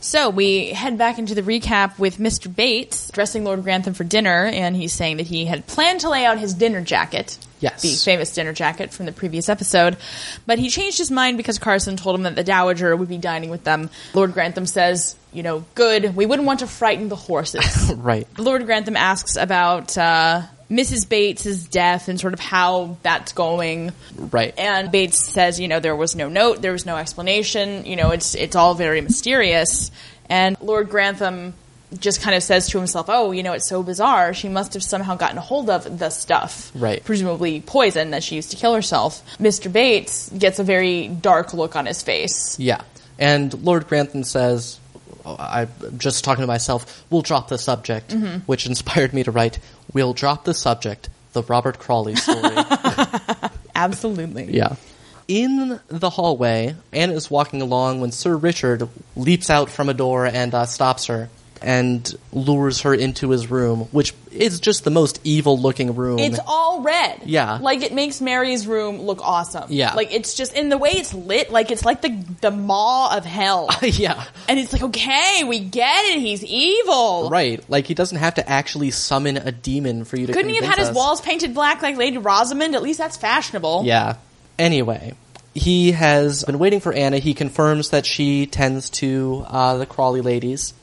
So we head back into the recap with Mr. Bates dressing Lord Grantham for dinner, and he's saying that he had planned to lay out his dinner jacket. Yes. The famous dinner jacket from the previous episode. But he changed his mind because Carson told him that the Dowager would be dining with them. Lord Grantham says, you know, good, we wouldn't want to frighten the horses. right Lord Grantham asks about uh, Mrs. Bates' death and sort of how that's going. right And Bates says, you know, there was no note, there was no explanation, you know, it's it's all very mysterious. And Lord Grantham just kind of says to himself, "Oh, you know, it's so bizarre. She must have somehow gotten a hold of the stuff, Right. Presumably poison that she used to kill herself." Mr. Bates gets a very dark look on his face. Yeah. And Lord Grantham says, I'm just talking to myself, we'll drop the subject, Mm-hmm. which inspired me to write, We'll drop the subject, the Robert Crawley story. Absolutely. yeah. In the hallway, Anna is walking along when Sir Richard leaps out from a door and uh, stops her and lures her into his room, which is just the most evil looking room. It's all red. Yeah. Like it makes Mary's room look awesome. Yeah. Like it's just in the way it's lit, like it's like the the maw of hell. yeah. and it's like, okay, we get it, he's evil. Right. Like, he doesn't have to actually summon a demon for you to Couldn't he have had his walls painted black like Lady Rosamund? At least that's fashionable. Yeah. Anyway, he has been waiting for Anna. He confirms that she tends to uh, the Crawley ladies.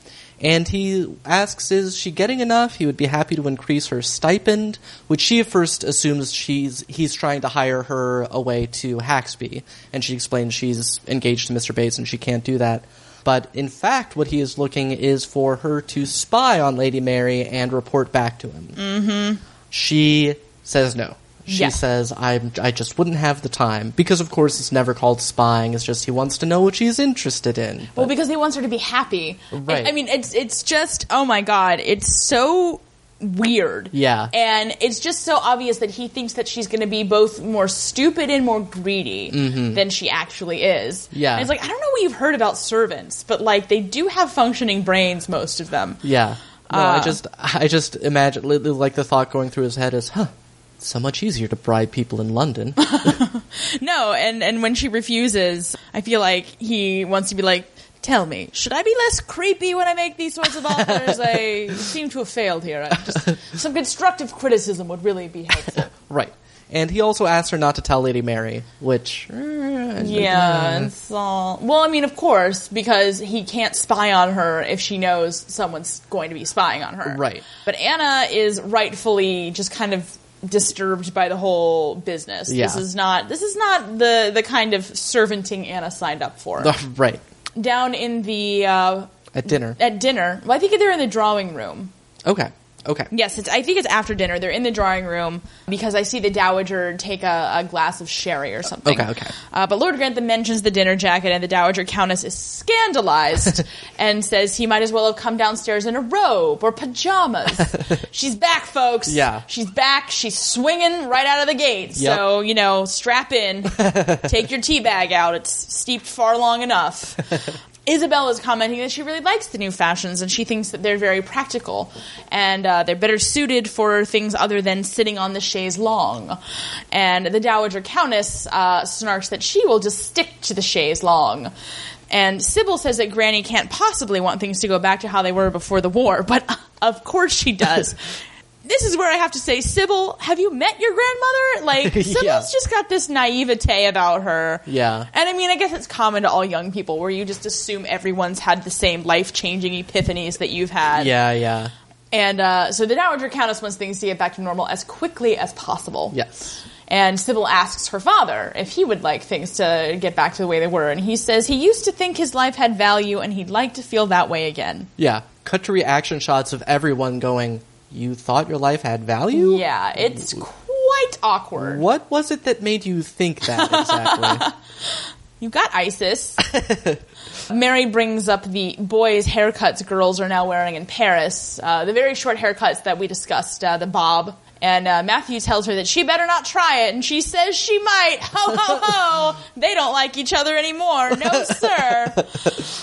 And he asks, is she getting enough? He would be happy to increase her stipend, which she at first assumes she's he's trying to hire her away to Haxby. And she explains she's engaged to Mr. Bates and she can't do that. But in fact, what he is looking is for her to spy on Lady Mary and report back to him. Mm-hmm. She says no. She Yeah. says, I'm, I just wouldn't have the time. Because, of course, it's never called spying. It's just he wants to know what she's interested in. Well, because he wants her to be happy. Right. I, I mean, it's it's just oh my god, it's so weird. Yeah. And it's just so obvious that he thinks that she's going to be both more stupid and more greedy than she actually is. Mm-hmm. Yeah. And it's like I don't know what you've heard about servants, but like they do have functioning brains, most of them. Yeah. No, I Uh. just, I just imagine, li- li- like the thought going through his head is, huh, so much easier to bribe people in London. No, and and when she refuses, I feel like he wants to be like, "Tell me, should I be less creepy when I make these sorts of offers? I seem to have failed here. Just, some constructive criticism would really be helpful." right. And he also asked her not to tell Lady Mary, which, eh, Yeah, it's all. Well, I mean, of course, because he can't spy on her if she knows someone's going to be spying on her. Right. But Anna is rightfully just kind of disturbed by the whole business. Yeah. This is not. This is not the the kind of servanting Anna signed up for. right. Down in the uh, At dinner. at dinner. Well, I think they're in the drawing room. Okay. Okay. Yes, it's, I think it's after dinner. They're in the drawing room because I see the dowager take a, a glass of sherry or something. Okay, okay. Uh, but Lord Grantham mentions the dinner jacket, and the dowager countess is scandalized and says he might as well have come downstairs in a robe or pajamas. She's back, folks. Yeah. she's back. She's swinging right out of the gate. Yep. So you know, strap in, take your tea bag out. It's steeped far long enough. Isobel is commenting that she really likes the new fashions and she thinks that they're very practical and uh, they're better suited for things other than sitting on the chaise longue. And the Dowager Countess uh, snarks that she will just stick to the chaise longue. And Sybil says that Granny can't possibly want things to go back to how they were before the war, but of course she does. this is where I have to say, Sybil, have you met your grandmother? Like, Sybil's Yeah. just got this naivete about her. Yeah. And I mean, I guess it's common to all young people where you just assume everyone's had the same life changing epiphanies that you've had. Yeah, yeah. And uh, so the Dowager Countess wants things to get back to normal as quickly as possible. Yes. And Sybil asks her father if he would like things to get back to the way they were. And he says he used to think his life had value and he'd like to feel that way again. Yeah. Cut to reaction shots of everyone going, You thought your life had value? Yeah, it's quite awkward. What was it that made you think that exactly? You got ISIS. Mary brings up the boys' haircuts girls are now wearing in Paris. Uh, the very short haircuts that we discussed, uh, the bob. And uh, Matthew tells her that she better not try it, and she says she might. Ho ho ho! They don't like each other anymore. No, sir.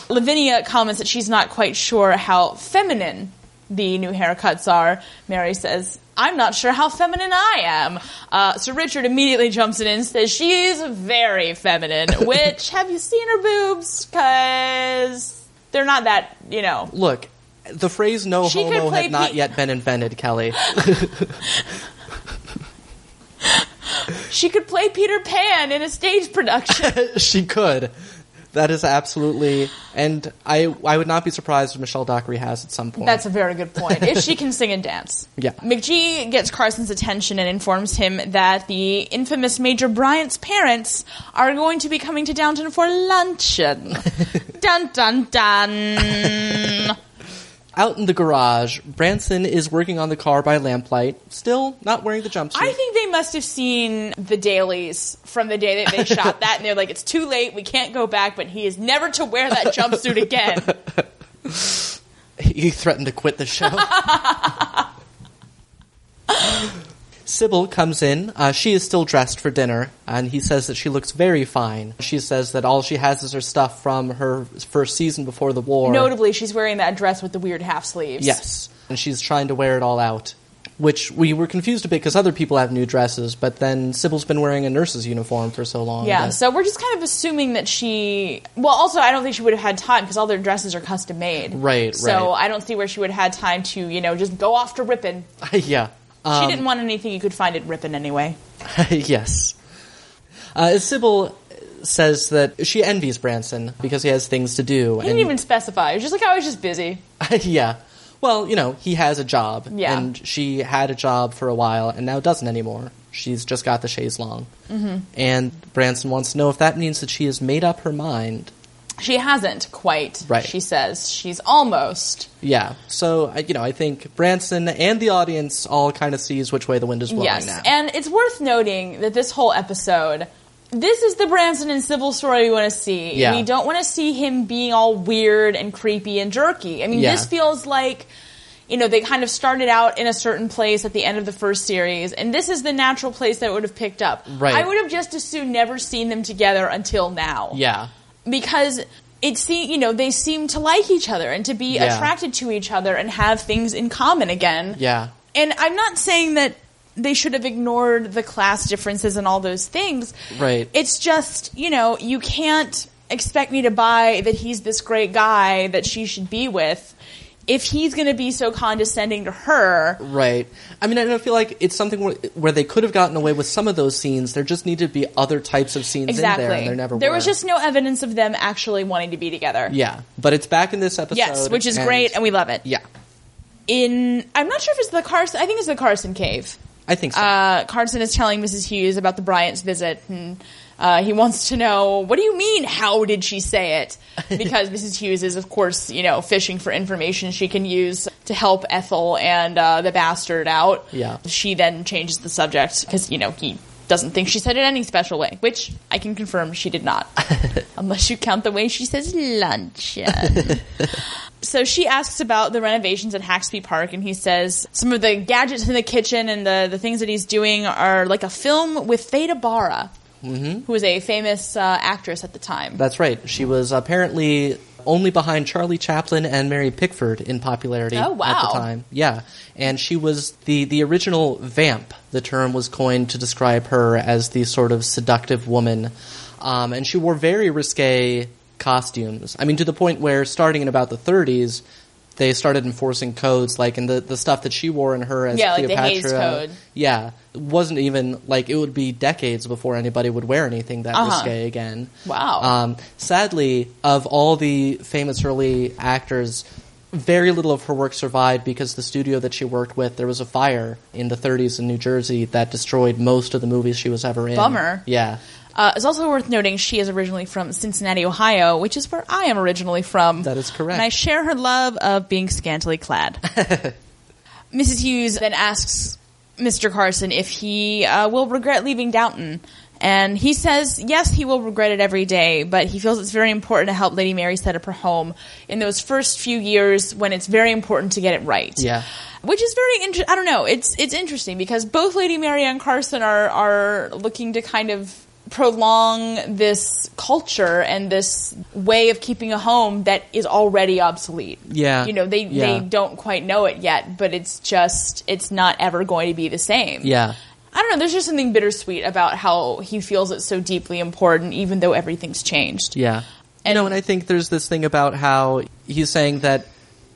Lavinia comments that she's not quite sure how feminine the new haircuts are. Mary says, I'm not sure how feminine I am. Uh, so Richard immediately jumps in and says, She's very feminine, which, have you seen her boobs? Because they're not that, you know. Look, the phrase no She homo had not yet been invented, Kelly. She could play Peter Pan in a stage production. she could. That is absolutely, and I I would not be surprised if Michelle Dockery has at some point. That's a very good point. If she can sing and dance. Yeah. McGee gets Carson's attention and informs him that the infamous Major Bryant's parents are going to be coming to Downton for luncheon. dun dun dun. Out in the garage, Branson is working on the car by lamplight, still not wearing the jumpsuit. I think they must have seen the dailies from the day that they shot that, and they're like, it's too late, we can't go back, but he is never to wear that jumpsuit again. he threatened to quit the show. Sybil comes in. Uh, she is still dressed for dinner, and he says that she looks very fine. She says that all she has is her stuff from her first season before the war. Notably, she's wearing that dress with the weird half sleeves. Yes, and she's trying to wear it all out. Which we were confused a bit because other people have new dresses, but then Sybil's been wearing a nurse's uniform for so long. Yeah, that- so we're just kind of assuming that she. Well, also, I don't think she would have had time because all their dresses are custom made. Right, right. So right. I don't see where she would have had time to, you know, just go off to Ripon. yeah. She Um, didn't want anything you could find at Ripon anyway. yes. Uh, Sybil says that she envies Branson because he has things to do. He didn't even specify. It was just like, I was just busy. yeah. Well, you know, he has a job. Yeah. And she had a job for a while and now doesn't anymore. She's just got the chaise longue. Mm-hmm. And Branson wants to know if that means that she has made up her mind. She hasn't quite, Right. she says. She's almost. Yeah. So, I- you know, I think Branson and the audience all kind of sees which way the wind is blowing Yes. now. And it's worth noting that this whole episode, this is the Branson and Sybil story we want to see. Yeah. We don't want to see him being all weird and creepy and jerky. I mean, Yeah. this feels like. You know, they kind of started out in a certain place at the end of the first series, and this is the natural place that it would have picked up. Right. I would have just as soon never seen them together until now yeah. Because it se- you know they seem to like each other and to be Yeah. attracted to each other and have things in common again. Yeah. And I'm not saying that they should have ignored the class differences and all those things. Right. It's just, you know, you can't expect me to buy that he's this great guy that she should be with if he's going to be so condescending to her. Right. I mean, I don't feel like it's something where, where they could have gotten away with some of those scenes. There just need to be other types of scenes Exactly. in there, and there never there were. was just no evidence of them actually wanting to be together. yeah, but it's back in this episode. Yes, which is great and we love it. yeah, In I'm not sure if it's the Carson I think it's the Carson cave. I think so. uh, Carson is telling Mrs. Hughes about the Bryant's visit, and uh, he wants to know, what do you mean, how did she say it? Because Mrs. Hughes is, of course, you know, fishing for information she can use to help Ethel and uh, the bastard out. Yeah. She then changes the subject, because, you know, he doesn't think she said it any special way, which I can confirm she did not. Unless you count the way she says luncheon. So she asks about the renovations at Haxby Park, and he says some of the gadgets in the kitchen and the, the things that he's doing are like a film with Theda Bara, who was a famous uh, actress at the time. That's right. She was apparently only behind Charlie Chaplin and Mary Pickford in popularity Oh, wow. at the time. Yeah, and she was the the original vamp. The term was coined to describe her as the sort of seductive woman, um, and she wore very risque costumes. I mean, to the point where starting in about the 30s. They started enforcing codes like, and the, the stuff that she wore in her as Yeah, like the Cleopatra. Code. Yeah, it wasn't even like it would be decades before anybody would wear anything that Uh-huh. risque again. Wow. Um, sadly, of all the famous early actors, very little of her work survived because the studio that she worked with, there was a fire in the 30s in New Jersey that destroyed most of the movies she was ever in. Bummer. Yeah. Uh, it's also worth noting she is originally from Cincinnati, Ohio, which is where I am originally from. That is correct. And I share her love of being scantily clad. Mrs. Hughes then asks Mr. Carson if he uh, will regret leaving Downton. And he says, yes, he will regret it every day, but he feels it's very important to help Lady Mary set up her home in those first few years when it's very important to get it right. Yeah. Which is very interesting. I don't know. It's it's interesting because both Lady Mary and Carson are are looking to kind of prolong this culture and this way of keeping a home that is already obsolete. Yeah. You know, they Yeah. they don't quite know it yet, but it's just it's not ever going to be the same. Yeah. I don't know, there's just something bittersweet about how he feels it's so deeply important even though everything's changed. Yeah. And- you know, and I think there's this thing about how he's saying that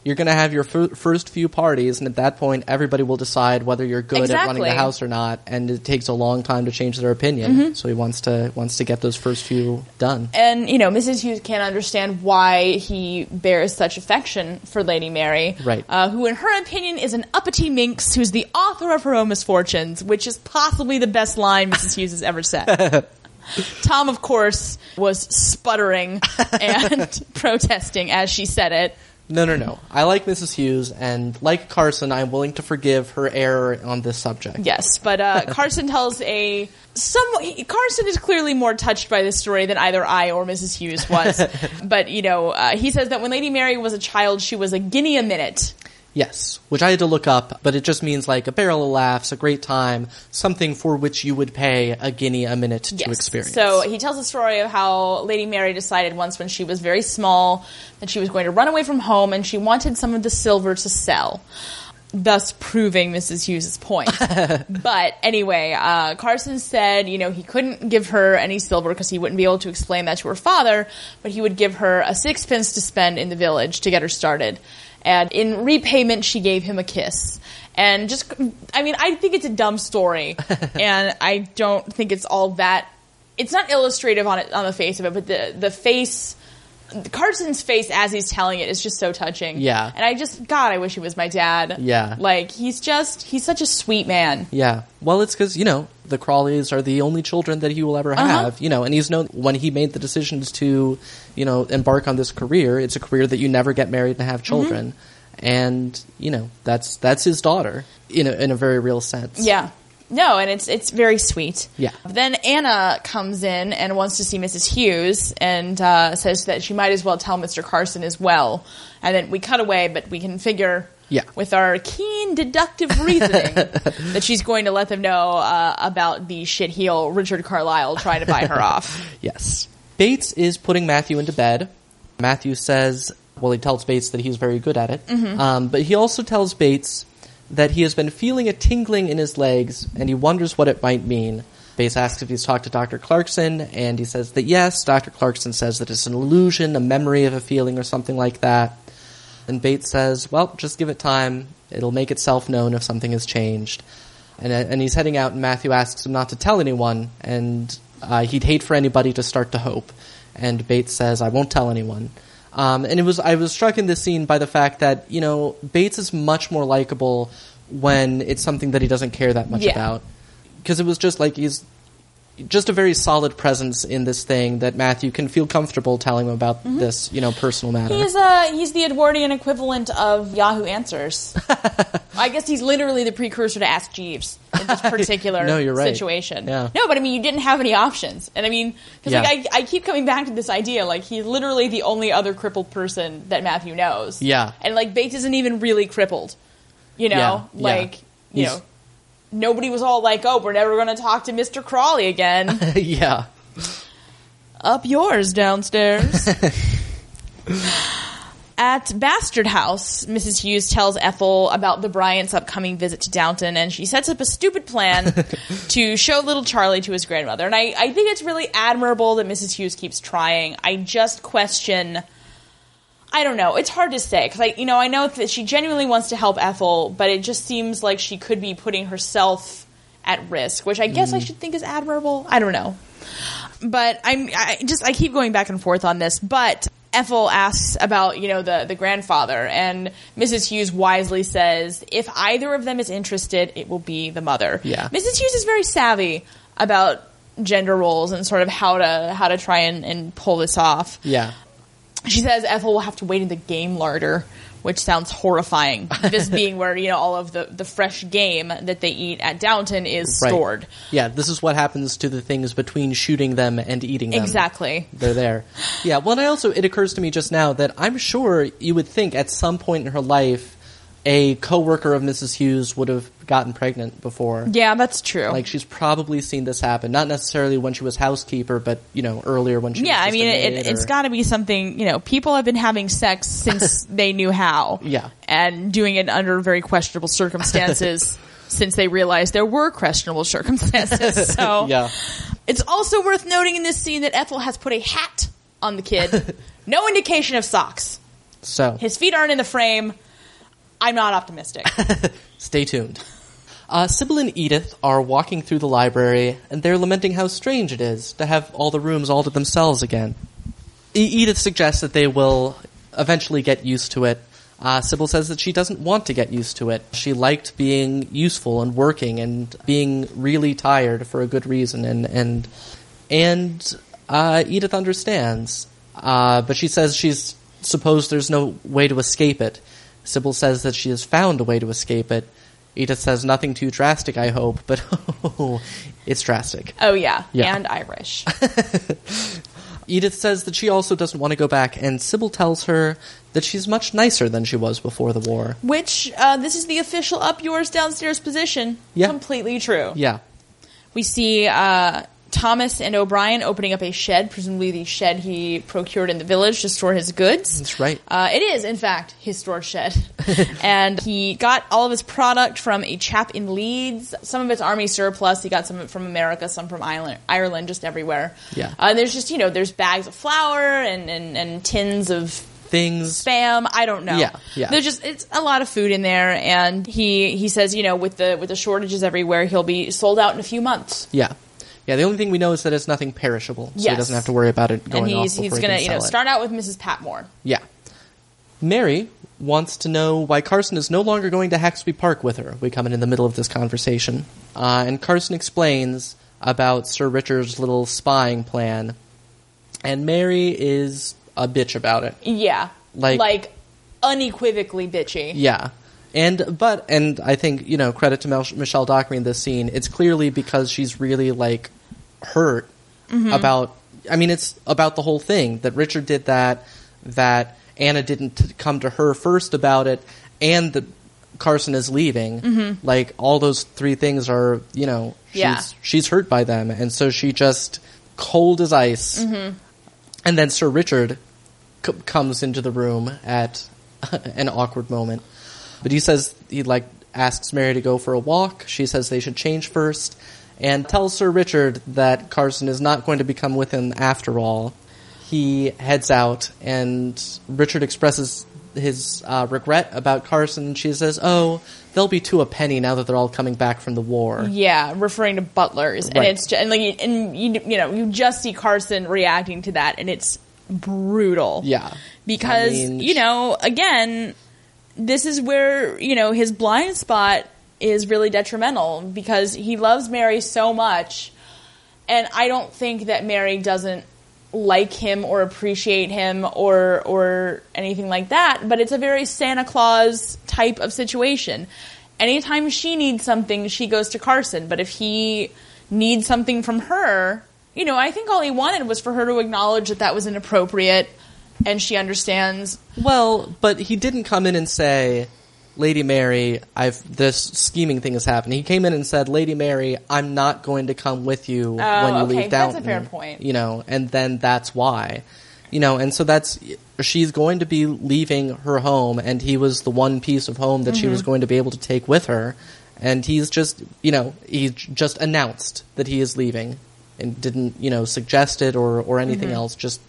you're going to have your fir- first few parties, and at that point, everybody will decide whether you're good at running the house or not, and it takes a long time to change their opinion. Mm-hmm. So he wants to wants to get those first few done. And you know, Mrs. Hughes can't understand why he bears such affection for Lady Mary, Right. Uh, who, in her opinion, is an uppity minx who's the author of her own misfortunes, which is possibly the best line Mrs. Hughes has ever said. Tom, of course, was sputtering and protesting as she said it. No, no, no. I like Mrs. Hughes, and like Carson, I'm willing to forgive her error on this subject. Yes, but uh, Carson tells a he- Carson is clearly more touched by this story than either I or Mrs. Hughes was. but you know, uh, he says that when Lady Mary was a child, she was a guinea a minute. Yes, which I had to look up, but it just means like a barrel of laughs, a great time, something for which you would pay a guinea a minute to experience. So he tells the story of how Lady Mary decided once when she was very small that she was going to run away from home and she wanted some of the silver to sell. Thus proving Mrs. Hughes' point. but anyway, uh, Carson said, you know, he couldn't give her any silver because he wouldn't be able to explain that to her father, but he would give her a sixpence to spend in the village to get her started. And in repayment, she gave him a kiss. And just, I mean, I think it's a dumb story, and I don't think it's all that. It's not illustrative on it on the face of it, but the the face, Carson's face as he's telling it is just so touching. Yeah. and I just, God, I wish he was my dad. Yeah. like he's just, he's such a sweet man. Yeah. Well, it's because, you know, the Crawleys are the only children that he will ever Uh-huh. have, you know, and he's known when he made the decisions to, you know, embark on this career, it's a career that you never get married and have children. Mm-hmm. And, you know, that's that's his daughter in a, in a very real sense. Yeah. No, and it's it's very sweet. Yeah. Then Anna comes in and wants to see Mrs. Hughes and uh, says that she might as well tell Mr. Carson as well. And then we cut away, but we can figure Yeah. with our keen deductive reasoning that she's going to let them know uh, about the shitheel Richard Carlisle trying to buy her off. Yes. Bates is putting Matthew into bed. Matthew says, well, he tells Bates that he's very good at it. Mm-hmm. Um, but he also tells Bates that he has been feeling a tingling in his legs and he wonders what it might mean. Bates asks if he's talked to Dr. Clarkson, and he says that yes, Dr. Clarkson says that it's an illusion, a memory of a feeling, or something like that. And Bates says, well, just give it time. It'll make itself known if something has changed. And, and he's heading out, and Matthew asks him not to tell anyone, and uh, he'd hate for anybody to start to hope. And Bates says, I won't tell anyone. Um, and it was I was struck in this scene by the fact that you know Bates is much more likable when it's something that he doesn't care that much Yeah. about because it was just like he's just a very solid presence in this thing that Matthew can feel comfortable telling him about this you know personal matter. He's uh he's the Edwardian equivalent of Yahoo Answers. I guess he's literally the precursor to Ask Jeeves in this particular No, you're right. situation. Yeah. No, but I mean, you didn't have any options, and I mean, because like I, I keep coming back to this idea, like he's literally the only other crippled person that Matthew knows. Yeah. and like Bates isn't even really crippled. You know, Yeah, yeah. like you He's- know, nobody was all like, "Oh, we're never going to talk to Mister Crawley again." yeah. Up yours downstairs. At Bastard House, Mrs. Hughes tells Ethel about the Bryant's upcoming visit to Downton, and she sets up a stupid plan to show little Charlie to his grandmother. And I, I think it's really admirable that Mrs. Hughes keeps trying. I just question. I don't know. It's hard to say because I, you know, I know that she genuinely wants to help Ethel, but it just seems like she could be putting herself at risk, which I guess I mm. should think is admirable. I don't know, but I'm I just I keep going back and forth on this. But Ethel asks about you know the the grandfather, and Mrs. Hughes wisely says if either of them is interested, it will be the mother. Yeah. Mrs. Hughes is very savvy about gender roles and sort of how to how to try and, and pull this off. Yeah. She says Ethel will have to wait in the game larder, which sounds horrifying. this being where you know all of the the fresh game that they eat at Downton is Right. stored. Yeah, this is what happens to the things between shooting them and eating them. Exactly. They're there. Yeah, well, and I also, it occurs to me just now that I'm sure you would think at some point in her life, a coworker of Mrs. Hughes would have gotten pregnant before. Yeah, that's true. Like, she's probably seen this happen. Not necessarily when she was housekeeper, but, you know, earlier when she yeah, was I mean, a it, or- got to be something. You know, people have been having sex since they knew how. Yeah. and doing it under very questionable circumstances. Since they realized there were questionable circumstances, so Yeah. It's also worth noting in this scene that Ethel has put a hat on the kid. no indication of socks. So, His feet aren't in the frame. I'm not optimistic. stay tuned. Uh, Sybil and Edith are walking through the library, and they're lamenting how strange it is to have all the rooms all to themselves again. E- Edith suggests that they will eventually get used to it. Uh, Sybil says that she doesn't want to get used to it. She liked being useful and working and being really tired for a good reason, and and and uh, Edith understands, uh, but she says she's supposed there's no way to escape it. Sybil says that she has found a way to escape it. Edith says nothing too drastic, I hope, but it's drastic. oh yeah, Yeah. and Irish. Edith says that she also doesn't want to go back, and Sybil tells her that she's much nicer than she was before the war. Which uh, this is the official up yours downstairs position. Yeah. completely true. Yeah. We see uh, Thomas and O'Brien opening up a shed, presumably the shed he procured in the village to store his goods. That's right. Uh, it is, in fact, his storage shed. and he got all of his product from a chap in Leeds. Some of it's army surplus. He got some from America, some from Ireland, Ireland just everywhere. Yeah. Uh, and there's just, you know, there's bags of flour and, and, and tins of Things. spam. I don't know. Yeah, yeah. There's just it's a lot of food in there, and he he says you know with the with the shortages everywhere, he'll be sold out in a few months. Yeah. Yeah, the only thing we know is that it's nothing perishable, so he doesn't have to worry about it going and off he's before he's he gonna can you know start out with Mrs. Patmore. Yeah. Mary wants to know why Carson is no longer going to Haxby Park with her. We come in in the middle of this conversation. Uh, and Carson explains about Sir Richard's little spying plan. And Mary is a bitch about it. Yeah, Like- like unequivocally bitchy. Yeah. And, but, and I think, you know, credit to Mel- Michelle Dockery in this scene, it's clearly because she's really, like, hurt mm-hmm. about, I mean, it's about the whole thing, that Richard did that, that Anna didn't come to her first about it, and that Carson is leaving. Mm-hmm. Like, all those three things are, you know, she's, Yeah. she's hurt by them, and so she just cold as ice. Mm-hmm. And then Sir Richard c- comes into the room at an awkward moment. But he says he like asks Mary to go for a walk. She says they should change first, and tells Sir Richard that Carson is not going to become with him after all. He heads out, and Richard expresses his uh, regret about Carson. And she says, "Oh, they'll be to a penny now that they're all coming back from the war." Yeah, referring to butlers, and it's ju- and like and you you know you just see Carson reacting to that, and it's brutal. Yeah, because I mean, you know again this is where you know his blind spot is really detrimental because he loves mary so much. And i don't think that mary doesn't like him or appreciate him or or anything like that but it's a very santa claus type of situation. Anytime she needs something she goes to carson but if he needs something from her you know i think all he wanted was for her to acknowledge that that was inappropriate and she understands Well, but he didn't come in and say, "Lady Mary, I've this scheming thing has happened." He came in and said, "Lady Mary, I'm not going to come with you oh, when you Oh, okay, leave that's Downton." a fair point. You know, and then that's why. You know, and so that's she's going to be leaving her home, and he was the one piece of home that she was mm-hmm. going to be able to take with her. And he's just, you know, he just announced that he is leaving, and didn't, you know, suggest it or or anything mm-hmm. else. Just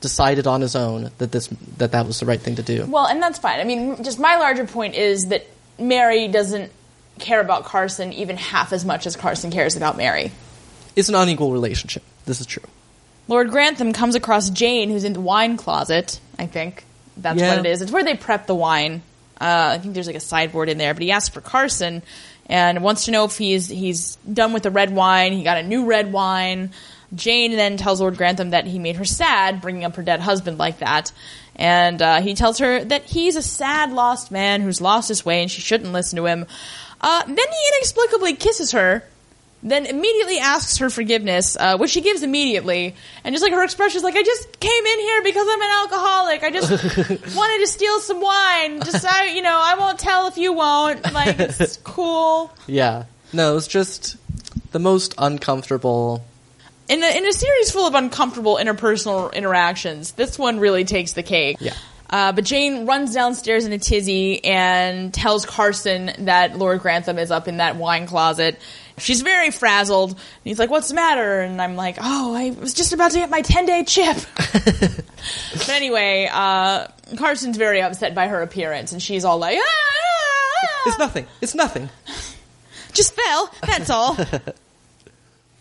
decided on his own that this that that was the right thing to do. Well, and that's fine. I mean, just my larger point is that Mary doesn't care about Carson even half as much as Carson cares about Mary. It's an unequal relationship. This is true. Lord Grantham comes across Jane, who's in the wine closet. I think that's Yeah. what it is. It's where they prep the wine. Uh, I think there's like a sideboard in there, but he asks for Carson and wants to know if he's he's done with the red wine. He got a new red wine. Jane then tells Lord Grantham that he made her sad, bringing up her dead husband like that. And uh, he tells her that he's a sad, lost man who's lost his way and she shouldn't listen to him. Uh, then he inexplicably kisses her then immediately asks her forgiveness, uh, which she gives immediately. And just like her expression is like, I just came in here because I'm an alcoholic. I just wanted to steal some wine. Just, I, you know, I won't tell if you won't. Like, it's cool. Yeah. No, it's just the most uncomfortable. In a, in a series full of uncomfortable interpersonal interactions, this one really takes the cake. Yeah. Uh, but Jane runs downstairs in a tizzy and tells Carson that Lord Grantham is up in that wine closet. She's very frazzled. And he's like, "What's the matter?" And I'm like, "Oh, I was just about to get my 10 day chip." but anyway, uh, Carson's very upset by her appearance, and she's all like, "Ah, ah, ah, It's nothing. It's nothing. just fell. That's all."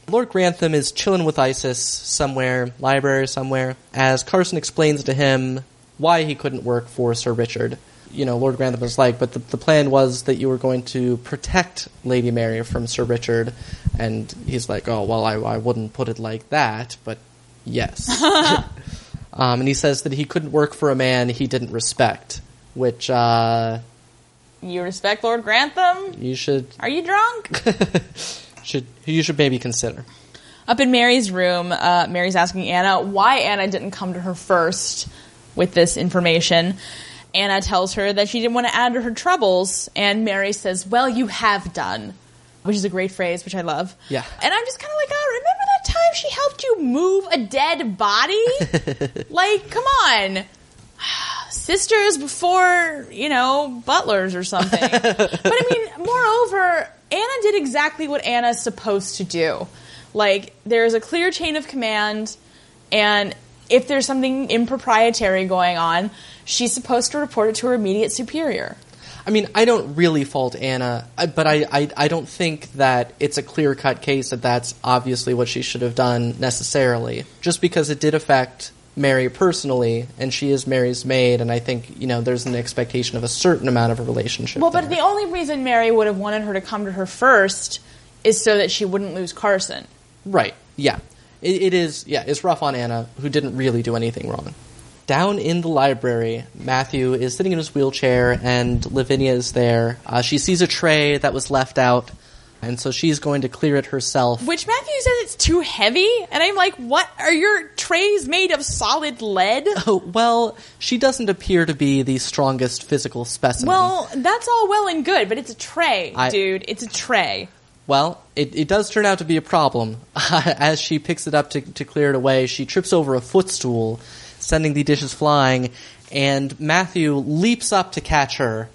Lord Grantham is chilling with Isis somewhere, library somewhere, as Carson explains to him why he couldn't work for Sir Richard. You know, Lord Grantham was like, but the, the plan was that you were going to protect Lady Mary from Sir Richard. And he's like, oh, well, I, I wouldn't put it like that, but yes. um, and he says that he couldn't work for a man he didn't respect, which uh, you respect Lord Grantham? you should, Are you drunk? should you should maybe consider. Up in Mary's room, uh, Mary's asking Anna why Anna didn't come to her first with this information. Anna tells her that she didn't want to add to her troubles, and Mary says, Well, you have done. Which is a great phrase, which I love. Yeah. And I'm just kind of like, oh, remember that time she helped you move a dead body? like, come on. Sisters before, you know, butlers or something. but I mean, moreover, Anna did exactly what Anna's supposed to do. Like, there's a clear chain of command, and if there's something improprietary going on, she's supposed to report it to her immediate superior. I mean, I don't really fault Anna, uh, but I, I, I don't think that it's a clear cut case that that's obviously what she should have done necessarily. Just because it did affect Mary personally, and she is Mary's maid, and I think, you know, there's an expectation of a certain amount of a relationship. Well, but the only reason Mary would have wanted her to come to her first is so that she wouldn't lose Carson. Right, yeah. It, it is, yeah, it's rough on Anna, who didn't really do anything wrong. Down in the library, Matthew is sitting in his wheelchair, and Lavinia is there. Uh, she sees a tray that was left out, and so she's going to clear it herself. Which Matthew says it's too heavy, and I'm like, what? Are your trays made of solid lead? Oh, well, she doesn't appear to be the strongest physical specimen. Well, that's all well and good, but it's a tray, I- dude. It's a tray. Well, it, it does turn out to be a problem. As she picks it up to, to clear it away, she trips over a footstool, sending the dishes flying, and Matthew leaps up to catch her.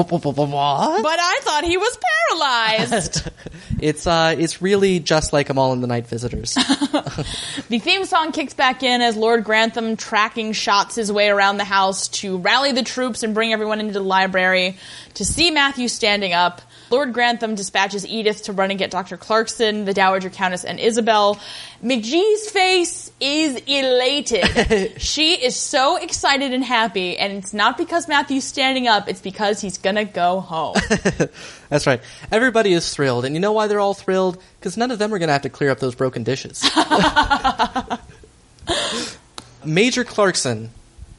What? But I thought he was paralyzed. It's uh, it's really just like Amahl and the Night Visitors. the theme song kicks back in as Lord Grantham tracking shots his way around the house to rally the troops and bring everyone into the library to see Matthew standing up. Lord Grantham dispatches Edith to run and get Dr. Clarkson, the Dowager Countess, and Isobel. McGee's face is elated. she is so excited and happy, and it's not because Matthew's standing up, it's because he's gonna go home. That's right. Everybody is thrilled, and you know why they're all thrilled? Because none of them are going to have to clear up those broken dishes. Major Clarkson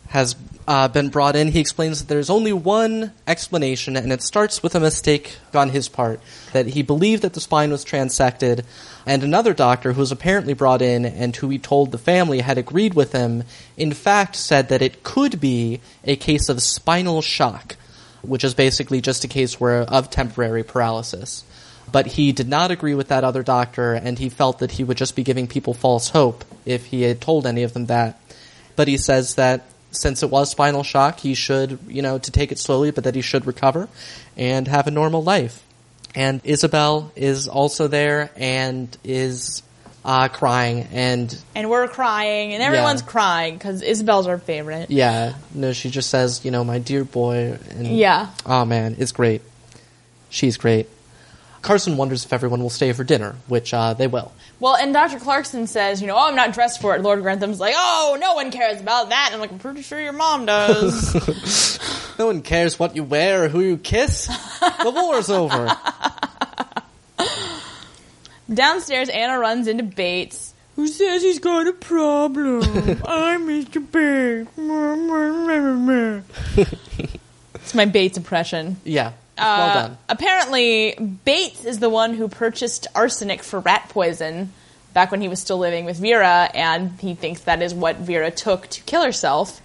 has uh, been brought in. He explains that there's only one explanation, and it starts with a mistake on his part that he believed that the spine was transected, and another doctor who was apparently brought in and who he told the family had agreed with him, in fact, said that it could be a case of spinal shock which is basically just a case where of temporary paralysis. But he did not agree with that other doctor, and he felt that he would just be giving people false hope if he had told any of them that. but he says that since it was spinal shock, he should, you know, to take it slowly, but that he should recover and have a normal life. And Isobel is also there and is uh, crying and And we're crying, and everyone's Yeah. crying because Isobel's our favorite. yeah, no, she just says, you know, my dear boy. And, Yeah. Oh man, it's great. She's great. Carson wonders if everyone will stay for dinner, which uh, they will. Well, and Dr. Clarkson says, you know, oh, I'm not dressed for it. Lord Grantham's like, oh, no one cares about that. And I'm like, I'm pretty sure your mom does. No one cares what you wear or who you kiss. The war's over. Downstairs, Anna runs into Bates, who says he's got a problem. I'm Mr. Bates. it's my Bates impression. Yeah, well Uh, done. Apparently, Bates is the one who purchased arsenic for rat poison back when he was still living with Vera, and he thinks that is what Vera took to kill herself.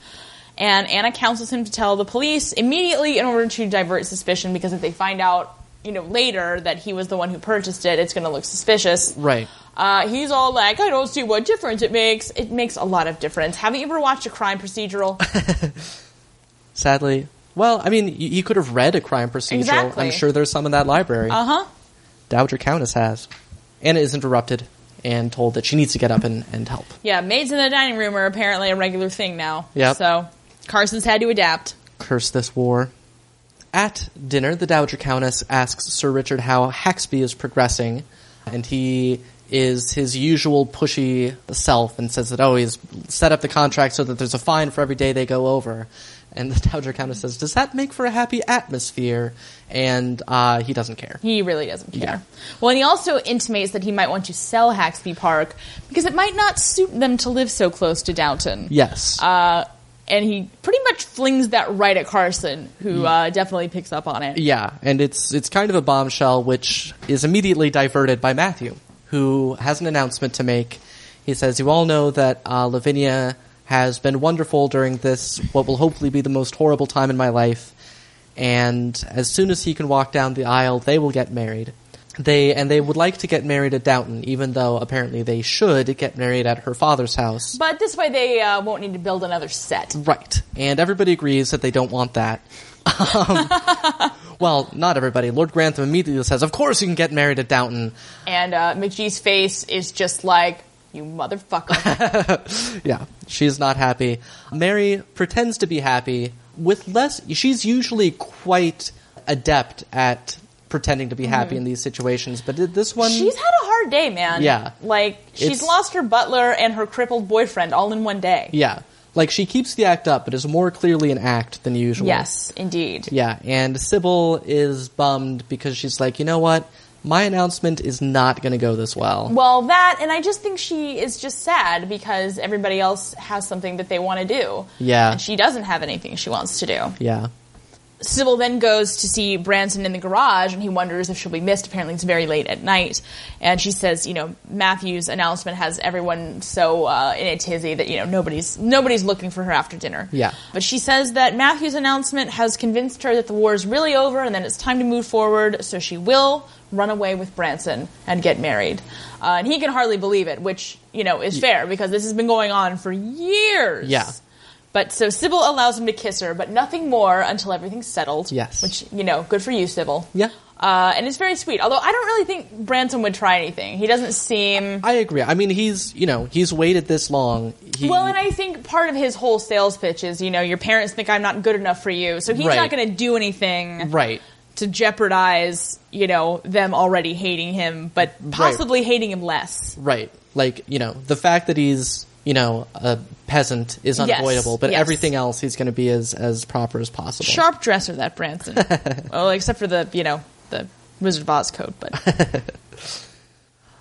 And Anna counsels him to tell the police immediately in order to divert suspicion because if they find out, you know, later that he was the one who purchased it, it's going to look suspicious. Right. Uh, he's all like, I don't see what difference it makes. It makes a lot of difference. Haven't you ever watched a crime procedural? Sadly, well, I mean, you, you could have read a crime procedural. Exactly. I'm sure there's some in that library. uh huh. Dowager Countess has. Anna is interrupted and told that she needs to get up and, and help. Yeah, maids in the dining room are apparently a regular thing now. Yep. So Carson's had to adapt. Curse this war. At dinner, the Dowager Countess asks Sir Richard how Haxby is progressing, and he is his usual pushy self and says that, oh, he's set up the contract so that there's a fine for every day they go over. And the Dowager Countess says, does that make for a happy atmosphere? And uh, he doesn't care. He really doesn't care. Yeah. Well, and he also intimates that he might want to sell Haxby Park because it might not suit them to live so close to Downton. Yes. Uh, and he pretty much flings that right at Carson, who uh, definitely picks up on it. Yeah, and it's it's kind of a bombshell, which is immediately diverted by Matthew, who has an announcement to make. He says, "You all know that uh, Lavinia has been wonderful during this what will hopefully be the most horrible time in my life, and as soon as he can walk down the aisle, they will get married." They and they would like to get married at Downton, even though apparently they should get married at her father's house. But this way they uh, won't need to build another set. Right. And everybody agrees that they don't want that. Um, well, not everybody. Lord Grantham immediately says, Of course you can get married at Downton. And uh, McGee's face is just like, you motherfucker. Yeah, she's not happy. Mary pretends to be happy with less. She's usually quite adept at pretending to be happy mm-hmm. in these situations, but this one. she's had a hard day, man. Yeah. Like, she's lost her butler and her crippled boyfriend all in one day. Yeah. Like, she keeps the act up, but is more clearly an act than usual. Yes, indeed. Yeah, and Sybil is bummed because she's like, you know what? My announcement is not going to go this well. Well, that, and I just think she is just sad because everybody else has something that they want to do. Yeah. And she doesn't have anything she wants to do. Yeah. Sybil then goes to see Branson in the garage and he wonders if she'll be missed. Apparently, it's very late at night. And she says, you know, Matthew's announcement has everyone so uh, in a tizzy that, you know, nobody's nobody's looking for her after dinner. Yeah. But she says that Matthew's announcement has convinced her that the war is really over and that it's time to move forward, so she will run away with Branson and get married. Uh, and he can hardly believe it, which, you know, is fair because this has been going on for years. Yeah. But so Sybil allows him to kiss her, but nothing more until everything's settled. Yes. Which, you know, good for you, Sybil. Yeah. Uh, and it's very sweet. Although I don't really think Branson would try anything. He doesn't seem. I agree. I mean, he's, you know, he's waited this long. He, Well, and I think part of his whole sales pitch is, you know, your parents think I'm not good enough for you, so he's Right. not going to do anything Right. To jeopardize, you know, them already hating him, but possibly hating him less. Right. Like, you know, the fact that he's, you know, a peasant is Yes, unavoidable, but yes. everything else he's going to be as, as proper as possible. Sharp dresser, that Branson. well, except for the, you know, the Wizard of Oz coat, but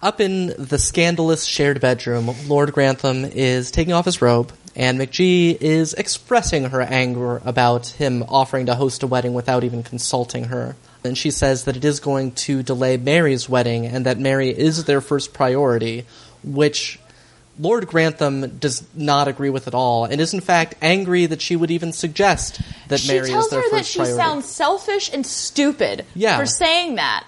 Up in the scandalous shared bedroom, Lord Grantham is taking off his robe, and McGee is expressing her anger about him offering to host a wedding without even consulting her. And she says that it is going to delay Mary's wedding and that Mary is their first priority, which Lord Grantham does not agree with at all, and is in fact angry that she would even suggest that she Mary is their first priority. She tells her that she priority. sounds selfish and stupid Yeah. for saying that.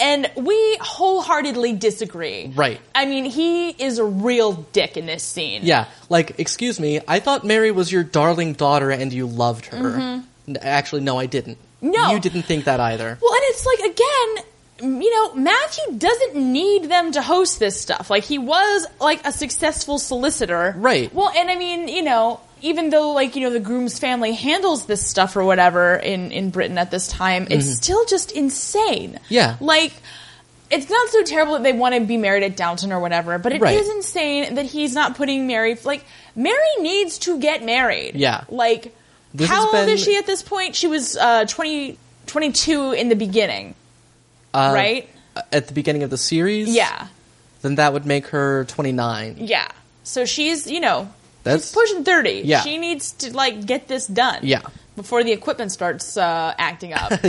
And we wholeheartedly disagree. Right. I mean, he is a real dick in this scene. Yeah, like, excuse me, I thought Mary was your darling daughter and you loved her. N- Actually, no, I didn't. Mm-hmm. No. You didn't think that either. Well, and it's like again, you know, Matthew doesn't need them to host this stuff. Like he was like a successful solicitor, Right. Well, and I mean, you know, even though like you know the groom's family handles this stuff or whatever in in Britain at this time, it's still just insane. Mm-hmm. Yeah. like. It's not so terrible that they want to be married at Downton or whatever, but it is Right. insane that he's not putting Mary. Like Mary needs to get married. Yeah. like This how old been- is she at this point? She was uh, 20, 22 in the beginning, Uh, right? At the beginning of the series? Yeah, Then that would make her 29. yeah. So she's you know That's- she's pushing thirty. Yeah. she needs to like get this done. Yeah. before the equipment starts uh, acting up.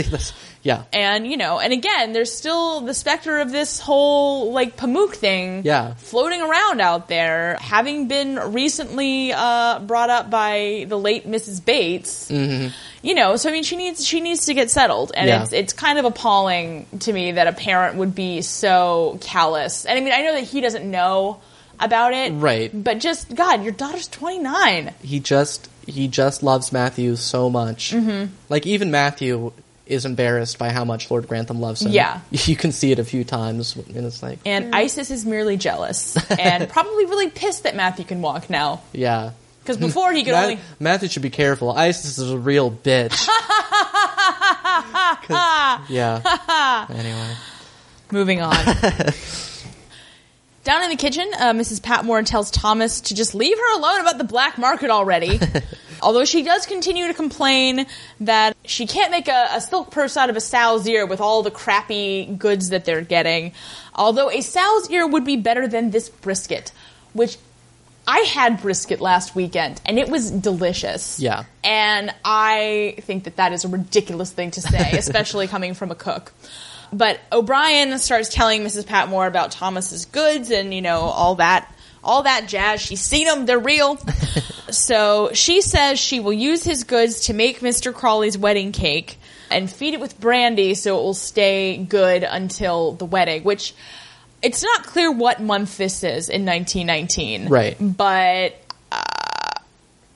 Yeah. and you know, and again, there's still the specter of this whole like Pamuk thing, Yeah. floating around out there, having been recently uh, brought up by the late Mrs. Bates. Mm-hmm. You know, so I mean, she needs she needs to get settled, and Yeah. it's it's kind of appalling to me that a parent would be so callous. And I mean, I know that he doesn't know about it, Right. But just God, your daughter's 29. He just he just loves Matthew so much. Mm-hmm. Like even Matthew is embarrassed by how much Lord Grantham loves him. Yeah. You can see it a few times and it's like And Isis is merely jealous and probably really pissed that Matthew can walk now. yeah. Because before he could Ma- only. Matthew should be careful. Isis is a real bitch. yeah. anyway. Moving on. Down in the kitchen, uh, Mrs. Patmore tells Thomas to just leave her alone about the black market already. Although she does continue to complain that she can't make a, a silk purse out of a sow's ear with all the crappy goods that they're getting. Although a sow's ear would be better than this brisket, which I had brisket last weekend and it was delicious. Yeah. And I think that that is a ridiculous thing to say, especially coming from a cook. But O'Brien starts telling Mrs. Patmore about Thomas's goods and you know all that all that jazz. She's seen them; they're real. so she says she will use his goods to make Mr. Crawley's wedding cake and feed it with brandy so it will stay good until the wedding. Which it's not clear what month this is in 1919, Right. But uh,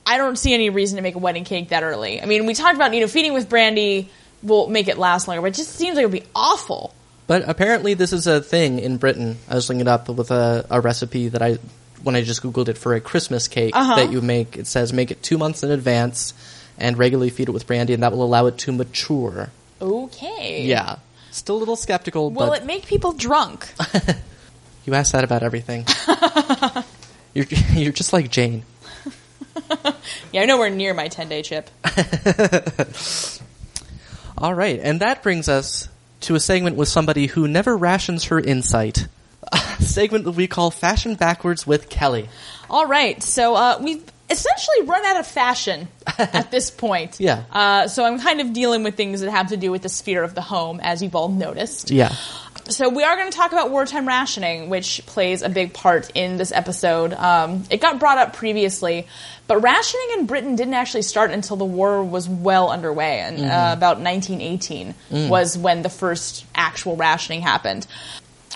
I don't see any reason to make a wedding cake that early. I mean, we talked about you know feeding with brandy will make it last longer, but it just seems like it would be awful. But apparently this is a thing in Britain. I was looking it up with a, a recipe that I when I just googled it for a Christmas cake Uh-huh. that you make. It says make it two months in advance and regularly feed it with brandy, and that will allow it to mature. Okay. Yeah. Still a little skeptical, Will but it make people drunk? you ask that about everything. you're you're just like Jane. yeah, I'm nowhere near my 10 day chip. All right, and that brings us to a segment with somebody who never rations her insight. A segment that we call Fashion Backwards with Kelly. All right, so uh, we've essentially run out of fashion at this point. Yeah. Uh, so I'm kind of dealing with things that have to do with the sphere of the home, as you've all noticed. Yeah. So we are going to talk about wartime rationing, which plays a big part in this episode. Um, it got brought up previously, but rationing in Britain didn't actually start until the war was well underway, and uh, about 1918 was when the first actual rationing happened.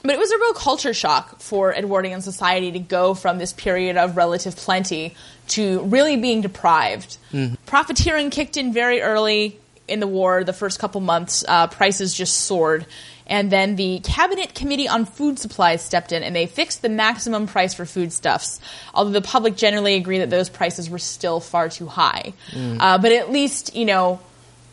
But it was a real culture shock for Edwardian society to go from this period of relative plenty to really being deprived. Profiteering kicked in very early in the war, the first couple months, uh, prices just soared. And then the Cabinet Committee on Food Supplies stepped in and they fixed the maximum price for foodstuffs. Although the public generally agreed that those prices were still far too high. Uh, but at least, you know,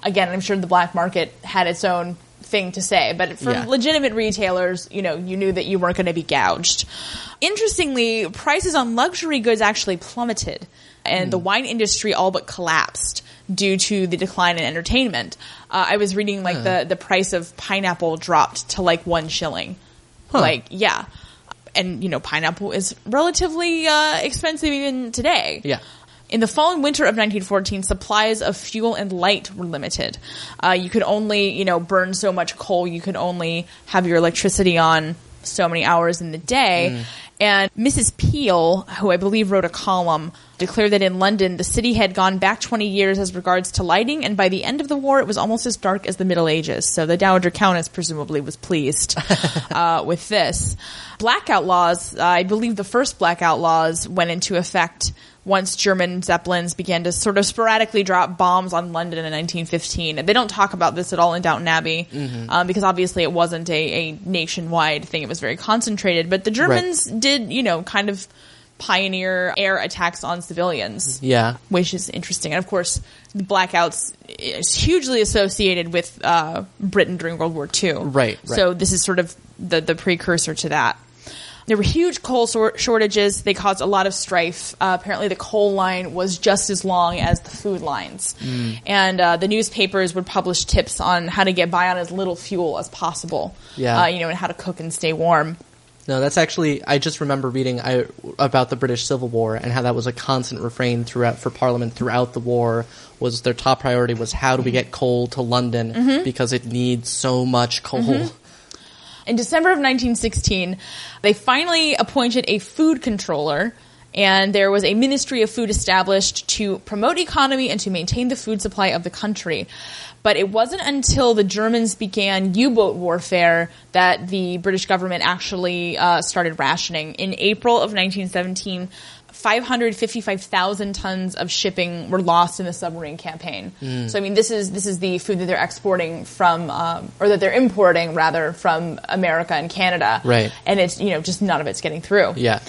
again, I'm sure the black market had its own thing to say, but for Yeah. legitimate retailers, you know, you knew that you weren't going to be gouged. Interestingly, prices on luxury goods actually plummeted, and the wine industry all but collapsed due to the decline in entertainment. Uh, I was reading like the the price of pineapple dropped to like one shilling. Like, yeah. And, you know, pineapple is relatively uh, expensive even today. Yeah. In the fall and winter of 1914, supplies of fuel and light were limited. Uh, you could only, you know, burn so much coal. You could only have your electricity on so many hours in the day. And Mrs. Peel, who I believe wrote a column, declared that in London, the city had gone back 20 years as regards to lighting, and by the end of the war, it was almost as dark as the Middle Ages. So the Dowager Countess presumably was pleased uh, with this. Blackout laws, uh, I believe the first blackout laws went into effect once German Zeppelins began to sort of sporadically drop bombs on London in 1915. They don't talk about this at all in Downton Abbey um, because obviously it wasn't a, a nationwide thing. It was very concentrated. But the Germans did, you know, kind of pioneer air attacks on civilians Yeah. which is interesting. And of course, the blackouts is hugely associated with uh, Britain during World War II. Right, right. So this is sort of the the precursor to that. There were huge coal sor- shortages. They caused a lot of strife. Uh, apparently, the coal line was just as long as the food lines, Mm. and uh, the newspapers would publish tips on how to get by on as little fuel as possible. Yeah. uh, you know, and how to cook and stay warm. No, that's actually. I just remember reading I, about the British Civil War and how that was a constant refrain throughout for Parliament throughout the war. Was their top priority was how do we get coal to London Mm-hmm. because it needs so much coal. In December of 1916, they finally appointed a food controller, and there was a Ministry of Food established to promote economy and to maintain the food supply of the country. But it wasn't until the Germans began U-boat warfare that the British government actually uh, started rationing. In April of 1917, 555,000 tons of shipping were lost in the submarine campaign. So I mean, this is this is the food that they're exporting from, um, or that they're importing rather from America and Canada. Right. And it's you know just none of it's getting through. Yeah.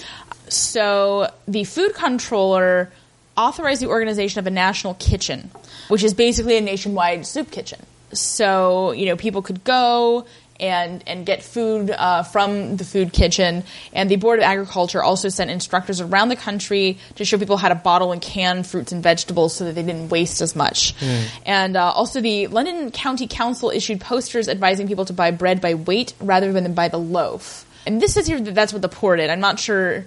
So the food controller authorized the organization of a national kitchen, which is basically a nationwide soup kitchen. So you know people could go and and get food uh, from the food kitchen, and the Board of Agriculture also sent instructors around the country to show people how to bottle and can fruits and vegetables so that they didn't waste as much. And uh, also the London County Council issued posters advising people to buy bread by weight rather than by the loaf. And this is here that that's what the poor did. I'm not sure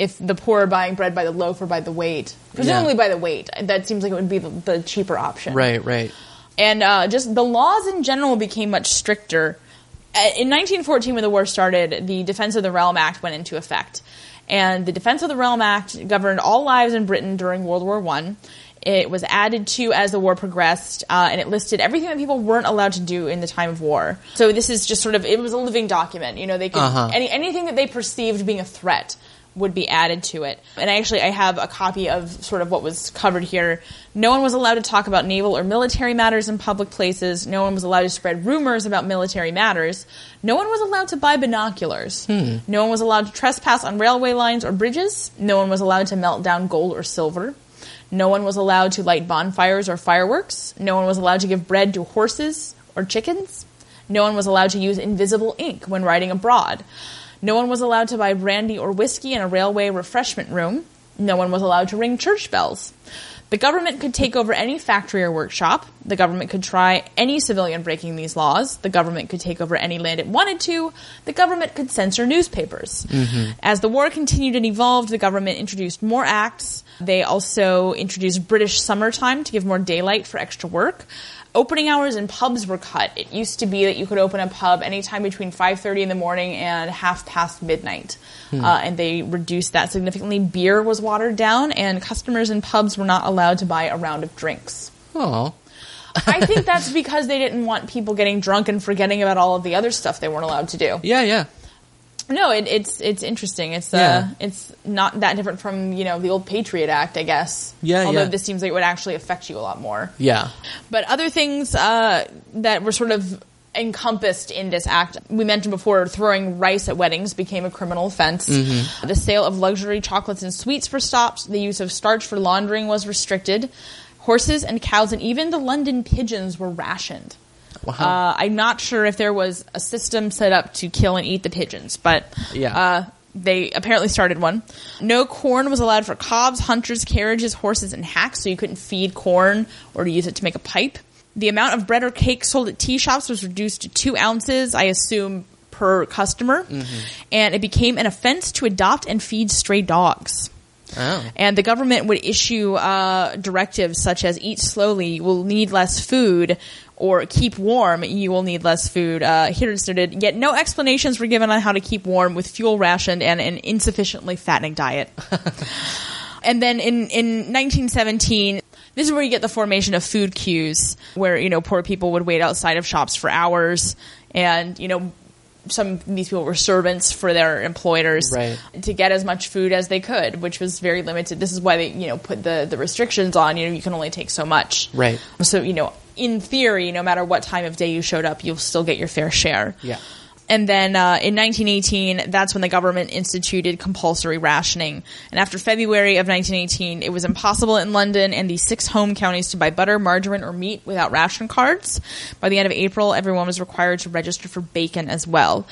if the poor are buying bread by the loaf or by the weight. Presumably by the weight. That seems like it would be the, the cheaper option. Right. Right. And uh, just the laws in general became much stricter. Uh, In 1914, when the war started, the Defense of the Realm Act went into effect. And the Defense of the Realm Act governed all lives in Britain during World War One. It was added to as the war progressed, uh, and it listed everything that people weren't allowed to do in the time of war. So this is just sort of it was a living document. You know, they could Uh-huh. any anything that they perceived being a threat would be added to it. And actually, I have a copy of sort of what was covered here. No one was allowed to talk about naval or military matters in public places. No one was allowed to spread rumors about military matters. No one was allowed to buy binoculars. Hmm. No one was allowed to trespass on railway lines or bridges. No one was allowed to melt down gold or silver. No one was allowed to light bonfires or fireworks. No one was allowed to give bread to horses or chickens. No one was allowed to use invisible ink when riding abroad. No one was allowed to buy brandy or whiskey in a railway refreshment room. No one was allowed to ring church bells. The government could take over any factory or workshop. The government could try any civilian breaking these laws. The government could take over any land it wanted to. The government could censor newspapers. Mm-hmm. As the war continued and evolved, the government introduced more acts. They also introduced British summertime to give more daylight for extra work. Opening hours in pubs were cut. It used to be that you could open a pub anytime between 5:30 in the morning and half past midnight, uh, and they reduced that significantly. Beer was watered down, and customers in pubs were not allowed to buy a round of drinks. Oh. I think that's because they didn't want people getting drunk and forgetting about all of the other stuff they weren't allowed to do. Yeah. Yeah. No, it, it's it's interesting. It's uh, Yeah. it's not that different from you know the old Patriot Act, I guess. Yeah, Although yeah. this seems like it would actually affect you a lot more. Yeah. But other things uh, that were sort of encompassed in this act, we mentioned before, throwing rice at weddings became a criminal offense. The sale of luxury chocolates and sweets were stopped. The use of starch for laundering was restricted. Horses and cows and even the London pigeons were rationed. Wow. Uh, I'm not sure if there was a system set up to kill and eat the pigeons, but Yeah. uh, they apparently started one. No corn was allowed for cobs, hunters, carriages, horses, and hacks, so you couldn't feed corn or to use it to make a pipe. The amount of bread or cake sold at tea shops was reduced to two ounces, I assume, per customer, and it became an offense to adopt and feed stray dogs. Oh. And the government would issue uh, directives such as eat slowly, you will need less food, or keep warm, you will need less food. Uh, here it's noted, yet no explanations were given on how to keep warm with fuel rationed and an insufficiently fattening diet. and then in, in 1917, this is where you get the formation of food queues, where, you know, poor people would wait outside of shops for hours and, you know, some of these people were servants for their employers Right. to get as much food as they could, which was very limited. This is why they, you know, put the, the restrictions on, you know, you can only take so much. Right. So, you know, in theory, no matter what time of day you showed up, you'll still get your fair share. Yeah. And then uh, in 1918, that's when the government instituted compulsory rationing. And after February of 1918, it was impossible in London and the six home counties to buy butter, margarine, or meat without ration cards. By the end of April, everyone was required to register for bacon as well.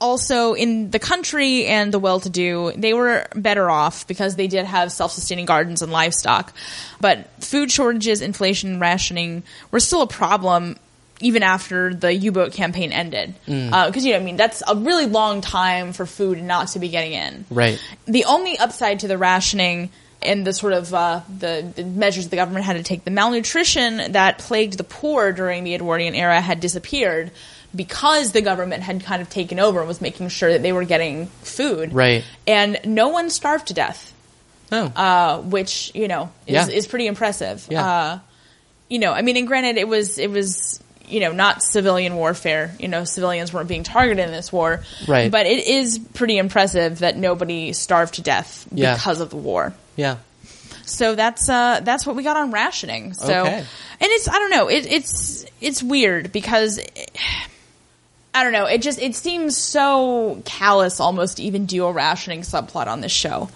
Also, in the country and the well-to-do, they were better off because they did have self-sustaining gardens and livestock. But food shortages, inflation, rationing were still a problem even after the U-boat campaign ended. Because, you know, I mean, that's a really long time for food not to be getting in. Right. The only upside to the rationing and the sort of uh, the, the measures the government had to take, the malnutrition that plagued the poor during the Edwardian era had disappeared because the government had kind of taken over and was making sure that they were getting food. Right. And no one starved to death Oh. uh, which you know is, Yeah. is pretty impressive. Yeah. Uh, you know, I mean, and granted, it was it was you know not civilian warfare. You know, civilians weren't being targeted in this war, Right. But it is pretty impressive that nobody starved to death Yeah. because of the war. yeah. So that's uh that's what we got on rationing. So Okay. and it's I don't know it, it's it's weird because. I don't know. It just it seems so callous almost to even do a rationing subplot on this show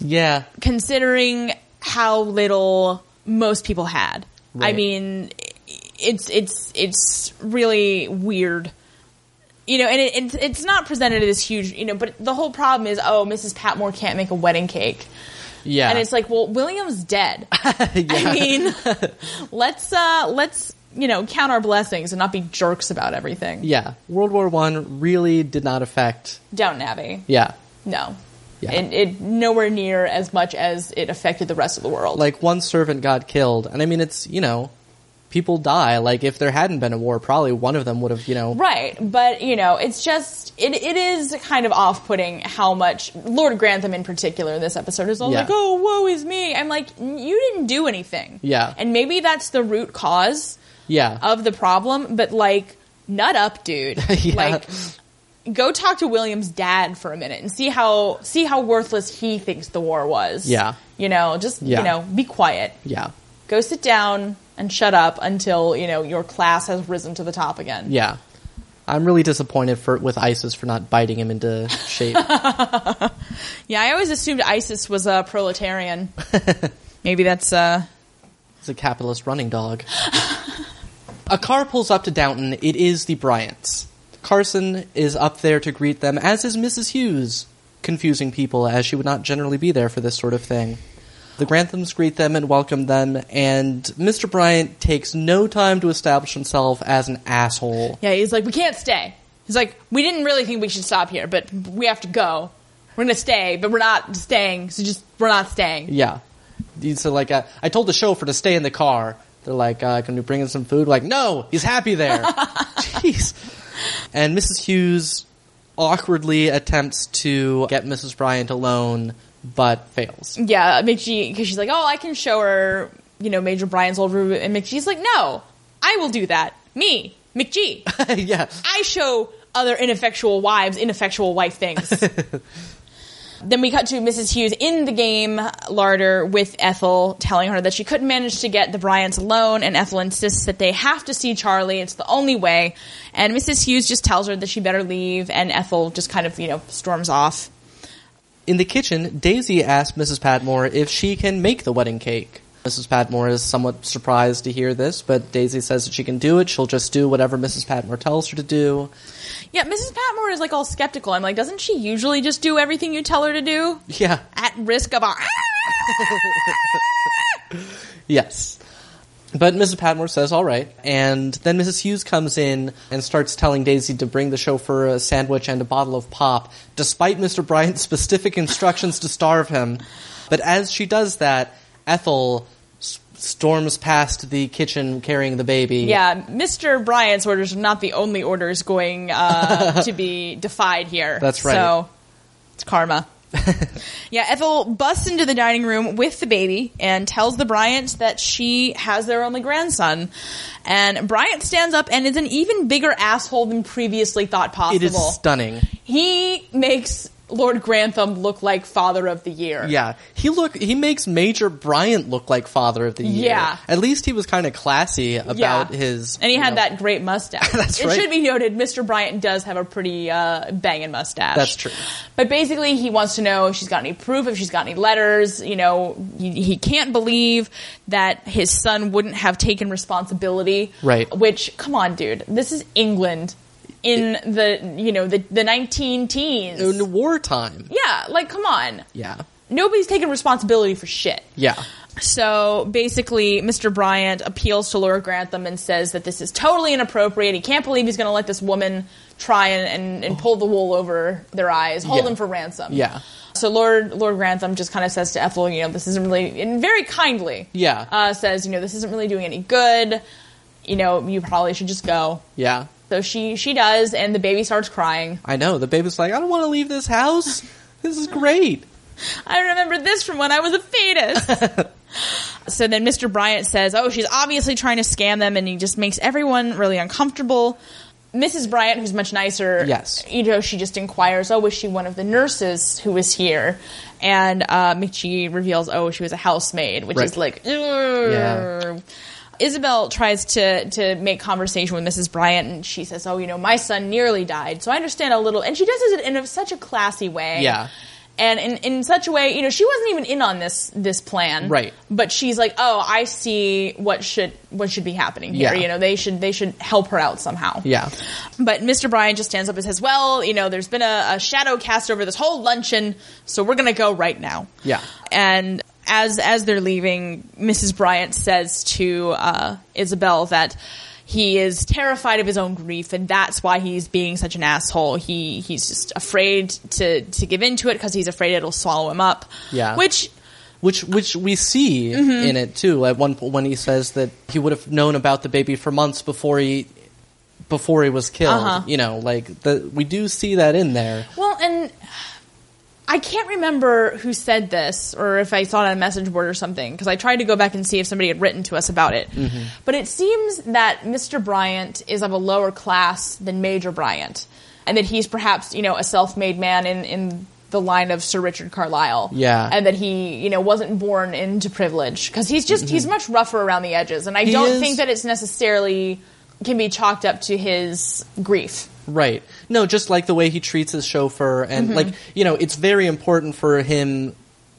Yeah. considering how little most people had. I mean, it's it's it's really weird. You know, and it, it's it's not presented as huge, you know, but the whole problem is, oh, Mrs. Patmore can't make a wedding cake. Yeah. And it's like, well, William's dead. yeah. I mean, let's uh let's, you know, count our blessings and not be jerks about everything. yeah. World War One really did not affect. Downton Abbey. Yeah. No. Yeah. It, it nowhere near as much as it affected the rest of the world. Like one servant got killed, and I mean, it's you know, people die. Like if there hadn't been a war, probably one of them would have you know. Right, but you know, it's just it it is kind of off putting how much Lord Grantham in particular in this episode is all Yeah. like, "Oh, woe is me." I'm like, "You didn't do anything." Yeah. and maybe that's the root cause Yeah. of the problem, but like, nut up, dude. Yeah. Like, go talk to William's dad for a minute and see how see how worthless he thinks the war was. Yeah. you know, just Yeah. you know, be quiet. yeah. Go sit down and shut up until you know your class has risen to the top again. Yeah. I'm really disappointed for with ISIS for not biting him into shape. Yeah, I always assumed ISIS was a proletarian. Maybe that's uh It's a capitalist running dog. A car pulls up to Downton. It is the Bryants. Carson is up there to greet them, as is Mrs. Hughes, confusing people as she would not generally be there for this sort of thing. The Granthams greet them and welcome them, and Mr. Bryant takes no time to establish himself as an asshole. yeah, he's like, we can't stay. He's like, we didn't really think we should stop here, but we have to go. We're gonna stay, but we're not staying, so just we're not staying. Yeah. So like, uh, I told the chauffeur to stay in the car. They're like, uh, "Can we bring in some food?" Like, no, he's happy there. Jeez. And Mrs. Hughes awkwardly attempts to get Mrs. Bryant alone, but fails. Yeah, McGee, because she's like, oh, I can show her, you know, Major Bryant's old room, and McGee's like, no, I will do that. Me, McGee. yeah. I show other ineffectual wives ineffectual wife things. then we cut to Mrs. Hughes in the game larder with Ethel, telling her that she couldn't manage to get the Bryants alone, and Ethel insists that they have to see Charlie. It's the only way. And Mrs. Hughes just tells her that she better leave, and Ethel just kind of, you know, storms off. In the kitchen, Daisy asks Mrs. Patmore if she can make the wedding cake. Mrs. Patmore is somewhat surprised to hear this, but Daisy says that she can do it. She'll just do whatever Mrs. Patmore tells her to do. Yeah, Mrs. Patmore is like all skeptical. I'm like, doesn't she usually just do everything you tell her to do? Yeah. At risk of a. Yes. But Mrs. Patmore says, all right. And then Mrs. Hughes comes in and starts telling Daisy to bring the chauffeur a sandwich and a bottle of pop, despite Mr. Bryant's specific instructions to starve him. But as she does that, Ethel s- storms past the kitchen carrying the baby. Yeah, Mr. Bryant's orders are not the only orders going uh, to be defied here. That's right. So it's karma. yeah, Ethel busts into the dining room with the baby and tells the Bryants that she has their only grandson. And Bryant stands up and is an even bigger asshole than previously thought possible. It is stunning. he makes Lord Grantham look like father of the year. Yeah, he look he makes Major Bryant look like father of the year. Yeah. At least he was kind of classy about Yeah. his And he had know- that great mustache. That's it right. should be noted, Mr. Bryant does have a pretty uh, banging mustache. That's true. But basically, he wants to know if she's got any proof, if she's got any letters. You know, he, he can't believe that his son wouldn't have taken responsibility. Right. Which, come on, dude, this is England in the you know the the nineteen teens. in wartime. yeah, like come on, Yeah. nobody's taking responsibility for shit. Yeah. So basically, Mr. Bryant appeals to Lord Grantham and says that this is totally inappropriate. He can't believe he's going to let this woman try and, and, and pull the wool over their eyes, hold Yeah. them for ransom. Yeah. So Lord Lord Grantham just kind of says to Ethel, you know, this isn't really, and very kindly, Yeah. uh, says, you know, this isn't really doing any good. You know, you probably should just go. Yeah. So she she does, and the baby starts crying. I know. The baby's like, I don't want to leave this house. This is great. I remember this from when I was a fetus. so then Mr. Bryant says, Oh, she's obviously trying to scam them, and he just makes everyone really uncomfortable. Mrs. Bryant, who's much nicer, Yes. you know, she just inquires, Oh, was she one of the nurses who was here? And uh, McGee reveals, Oh, she was a housemaid, which Right. is like, Yeah. Isobel tries to to make conversation with Mrs. Bryant, and she says, "Oh, you know, my son nearly died, so I understand a little." And she does it in a, such a classy way, Yeah. and in, in such a way, you know, she wasn't even in on this this plan, Right. But she's like, "Oh, I see what should what should be happening here. Yeah. You know, they should they should help her out somehow." Yeah. But Mr. Bryant just stands up and says, "Well, you know, there's been a, a shadow cast over this whole luncheon, so we're gonna go right now." Yeah. And as as they're leaving, Mrs. Bryant says to uh, Isobel that he is terrified of his own grief, and that's why he's being such an asshole. He he's just afraid to to give into it because he's afraid it'll swallow him up. Yeah. Which Which which we see Mm-hmm. in it too. At one point when he says that he would have known about the baby for months before he before he was killed. Uh-huh. You know, like the we do see that in there. Well, and I can't remember who said this or if I saw it on a message board or something because I tried to go back and see if somebody had written to us about it. Mm-hmm. But it seems that Mr. Bryant is of a lower class than Major Bryant and that he's perhaps, you know, a self-made man in in the line of Sir Richard Carlisle. Yeah. And that he, you know, wasn't born into privilege because he's just he's mm-hmm. much rougher around the edges and I He don't is. think that it's necessarily can be chalked up to his grief. Right. No, just like the way he treats his chauffeur and Mm-hmm. like, you know, it's very important for him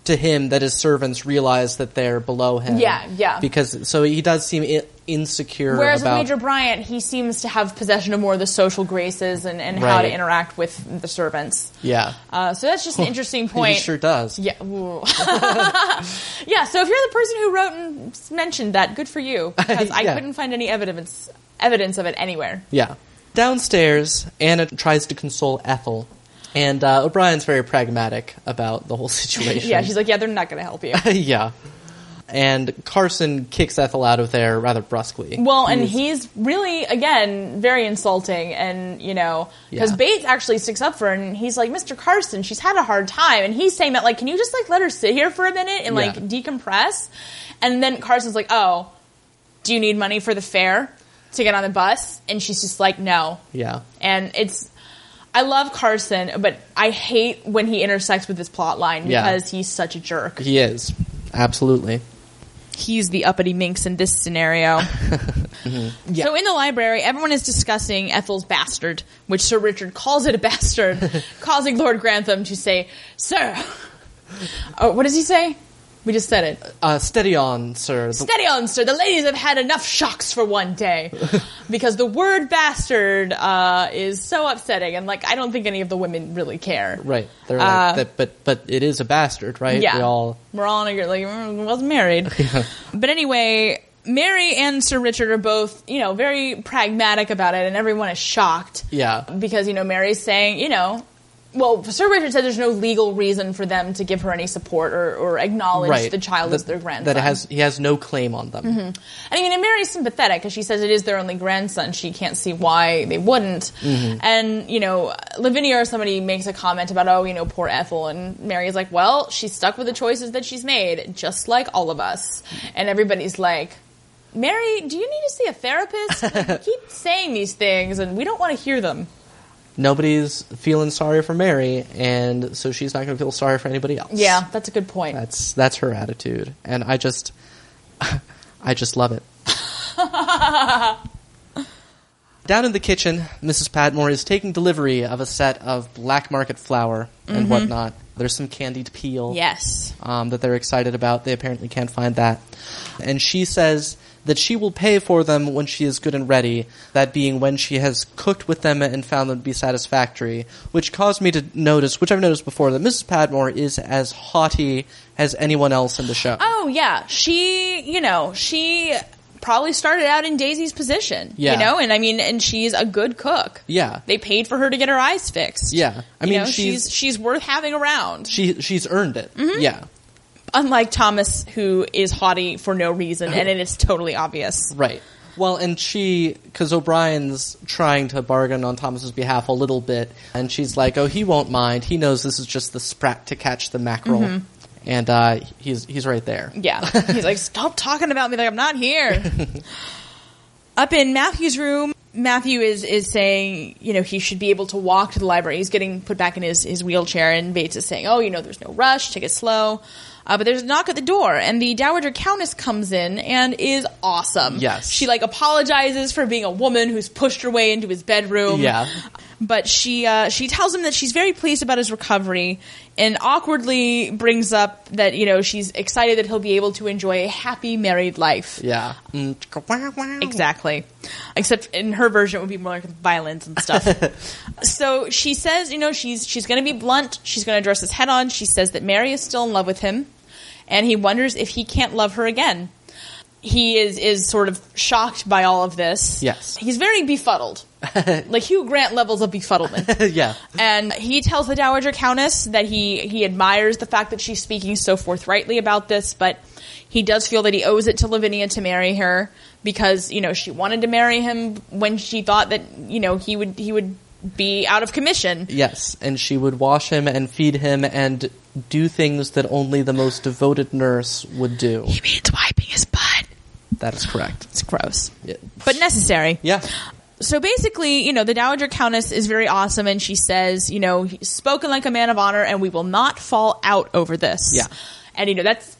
to him that his servants realize that they're below him. Yeah, yeah. Because so he does seem I- insecure Whereas about with Major Bryant, he seems to have possession of more of the social graces and, and how to interact with the servants. Yeah. Uh, so that's just an interesting point. He sure does. Yeah. yeah. So if you're the person who wrote and mentioned that, good for you. Because I couldn't find any evidence evidence of it anywhere. Yeah. Downstairs, Anna tries to console Ethel, and uh, O'Brien's very pragmatic about the whole situation. Yeah. She's like, yeah, they're not going to help you. yeah. And Carson kicks Ethel out of there rather brusquely. Well, and he's really, again, very insulting, and you know, because Yeah. Bates actually sticks up for her, and he's like, "Mr. Carson, she's had a hard time," and he's saying that, like, "Can you just like let her sit here for a minute and like Yeah. decompress?" And then Carson's like, "Oh, do you need money for the fare to get on the bus?" And she's just like, "No," Yeah. and it's. I love Carson, but I hate when he intersects with this plot line Yeah. because he's such a jerk. He is. Absolutely. he's the uppity minx in this scenario. Mm-hmm. Yeah. So in the library, everyone is discussing Ethel's bastard, which Sir Richard calls it a bastard, causing Lord Grantham to say, "Sir." Oh, what does he say? We just said it. Uh, steady on, sir. Steady on, sir. The ladies have had enough shocks for one day, because the word "bastard" uh, is so upsetting, and like I don't think any of the women really care. right. They're Uh, like, that, but but it is a bastard, right? Yeah, We all. we're all in a, like wasn't married. But anyway, Mary and Sir Richard are both, you know, very pragmatic about it, and everyone is shocked. Yeah. Because, you know, Mary's saying, you know, well, Sir Richard said there's no legal reason for them to give her any support or, or acknowledge right. the child that, as their grandson. That it has he has no claim on them. Mm-hmm. And I mean, and Mary's sympathetic because she says it is their only grandson. She can't see why they wouldn't. Mm-hmm. And, you know, Lavinia or somebody makes a comment about, oh, you know, poor Ethel. And Mary's like, well, she's stuck with the choices that she's made, just like all of us. And everybody's like, Mary, do you need to see a therapist? Like, keep saying these things and we don't want to hear them. Nobody's feeling sorry for Mary, and so she's not going to feel sorry for anybody else. Yeah, that's a good point. That's that's her attitude, and I just, I just love it. Down in the kitchen, Mrs. Patmore is taking delivery of a set of black market flour and whatnot. There's some candied peel yes. um, that they're excited about. They apparently can't find that. And she says that she will pay for them when she is good and ready, that being when she has cooked with them and found them to be satisfactory, which caused me to notice, which I've noticed before, that Mrs. Patmore is as haughty as anyone else in the show. Oh yeah, she, you know, she probably started out in Daisy's position. Yeah. You know, and I mean, and she's a good cook. Yeah. They paid for her to get her eyes fixed. Yeah. I You mean, know, she's, she's she's worth having around. she, she's earned it. Mm-hmm. Yeah. Unlike Thomas, who is haughty for no reason, and it is totally obvious. Right. Well, and she, because O'Brien's trying to bargain on Thomas's behalf a little bit, and she's like, "Oh, he won't mind. He knows this is just the sprat to catch the mackerel." And uh, he's he's right there. Yeah. He's like, stop talking about me like I'm not here. Up in Matthew's room, Matthew is, is saying, you know, he should be able to walk to the library. He's getting put back in his, his wheelchair, and Bates is saying, oh, you know, there's no rush, take it slow. Uh, but there's a knock at the door, and the Dowager Countess comes in and is awesome. Yes. She, like, apologizes for being a woman who's pushed her way into his bedroom. Yeah. But she uh, she tells him that she's very pleased about his recovery, and awkwardly brings up that you know she's excited that he'll be able to enjoy a happy married life. Yeah. Mm. Exactly. Except in her version, it would be more like violence and stuff. so she says, you know, she's she's going to be blunt. She's going to address this head on. She says that Mary is still in love with him, and he wonders if he can't love her again. He is is sort of shocked by all of this. Yes. he's very befuddled, like Hugh Grant levels of befuddlement. yeah. And he tells the Dowager Countess that he, he admires the fact that she's speaking so forthrightly about this, but he does feel that he owes it to Lavinia to marry her because, you know, she wanted to marry him when she thought that, you know, he would he would be out of commission. Yes, and she would wash him and feed him and do things that only the most devoted nurse would do. He means wiping his butt. That is correct. It's gross. Yeah. But necessary. Yeah. so basically, you know, the Dowager Countess is very awesome, and she says, you know, he's spoken like a man of honor, and we will not fall out over this. Yeah. and you know that's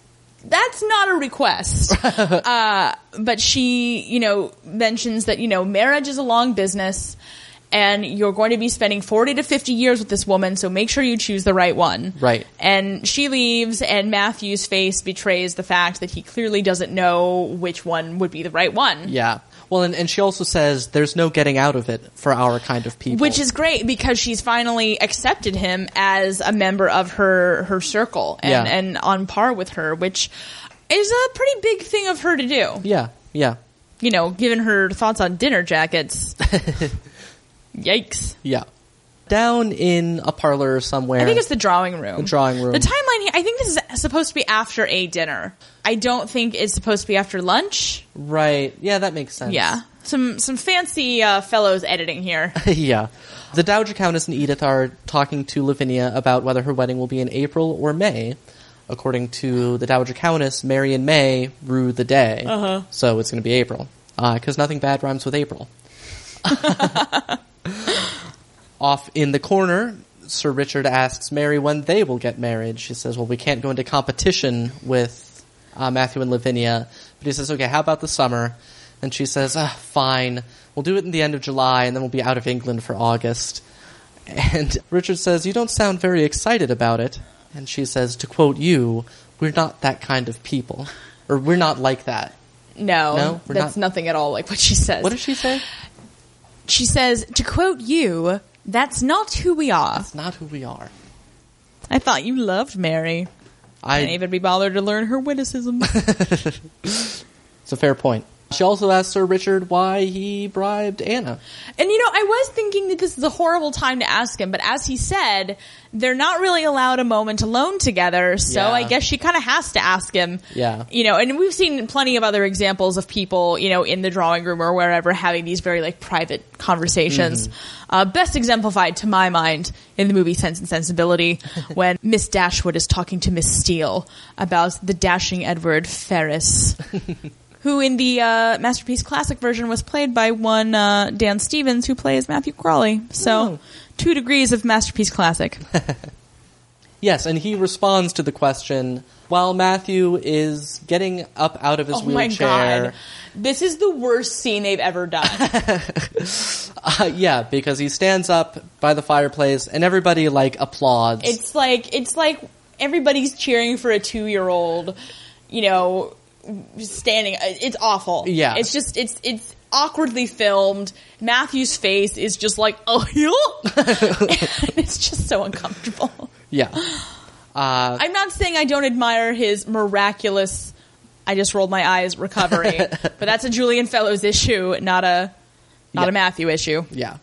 that's not a request. uh, but she, you know, mentions that you know marriage is a long business. And you're going to be spending 40 to 50 years with this woman, so make sure you choose the right one. Right. And she leaves, and Matthew's face betrays the fact that he clearly doesn't know which one would be the right one. Yeah. Well, and, and she also says there's no getting out of it for our kind of people. Which is great because she's finally accepted him as a member of her her circle and, Yeah. and on par with her, which is a pretty big thing of her to do. Yeah. Yeah. You know, given her thoughts on dinner jackets. Yikes. Yeah. Down in a parlor somewhere. I think it's the drawing room. The drawing room. The timeline here, I think this is supposed to be after a dinner. I don't think it's supposed to be after lunch. Right. Yeah, that makes sense. Yeah. Some some fancy uh, fellows editing here. yeah. The Dowager Countess and Edith are talking to Lavinia about whether her wedding will be in April or May. According to the Dowager Countess, Mary and May rue the day. Uh-huh. So it's going to be April. Because nothing bad rhymes with April. Off in the corner, Sir Richard asks Mary when they will get married. She says, well, we can't go into competition with uh, Matthew and Lavinia. But he says, okay, how about the summer? And she says, ah, fine. We'll do it in the end of July, and then we'll be out of England for August. And Richard says, you don't sound very excited about it. And she says, to quote you, we're not that kind of people. Or we're not like that. No, No, that's not- nothing at all like what she says. What does she say? She says, to quote you, that's not who we are. That's not who we are. I thought you loved Mary. I Can't even be bothered to learn her witticism. It's a fair point. She also asked Sir Richard why he bribed Anna. And you know, I was thinking that this is a horrible time to ask him, but as he said, they're not really allowed a moment alone together, so Yeah. I guess she kind of has to ask him. Yeah. You know, and we've seen plenty of other examples of people, you know, in the drawing room or wherever having these very like private conversations. Uh, best exemplified to my mind in the movie Sense and Sensibility when Miss Dashwood is talking to Miss Steele about the dashing Edward Ferrars. who in the uh, Masterpiece Classic version was played by one uh, Dan Stevens, who plays Matthew Crawley. So, Oh. two degrees of Masterpiece Classic. Yes, and he responds to the question while Matthew is getting up out of his oh my wheelchair. god. This is the worst scene they've ever done. Uh, yeah, because he stands up by the fireplace and everybody like applauds. it's like it's like everybody's cheering for a two year old, you know, standing. It's awful. Yeah. it's just it's it's awkwardly filmed. Matthew's face is just like oh, it's just so uncomfortable. yeah. Uh, I'm not saying I don't admire his miraculous. I just rolled my eyes recovery, but that's a Julian Fellowes issue, not a not Yeah. a Matthew issue. Yeah.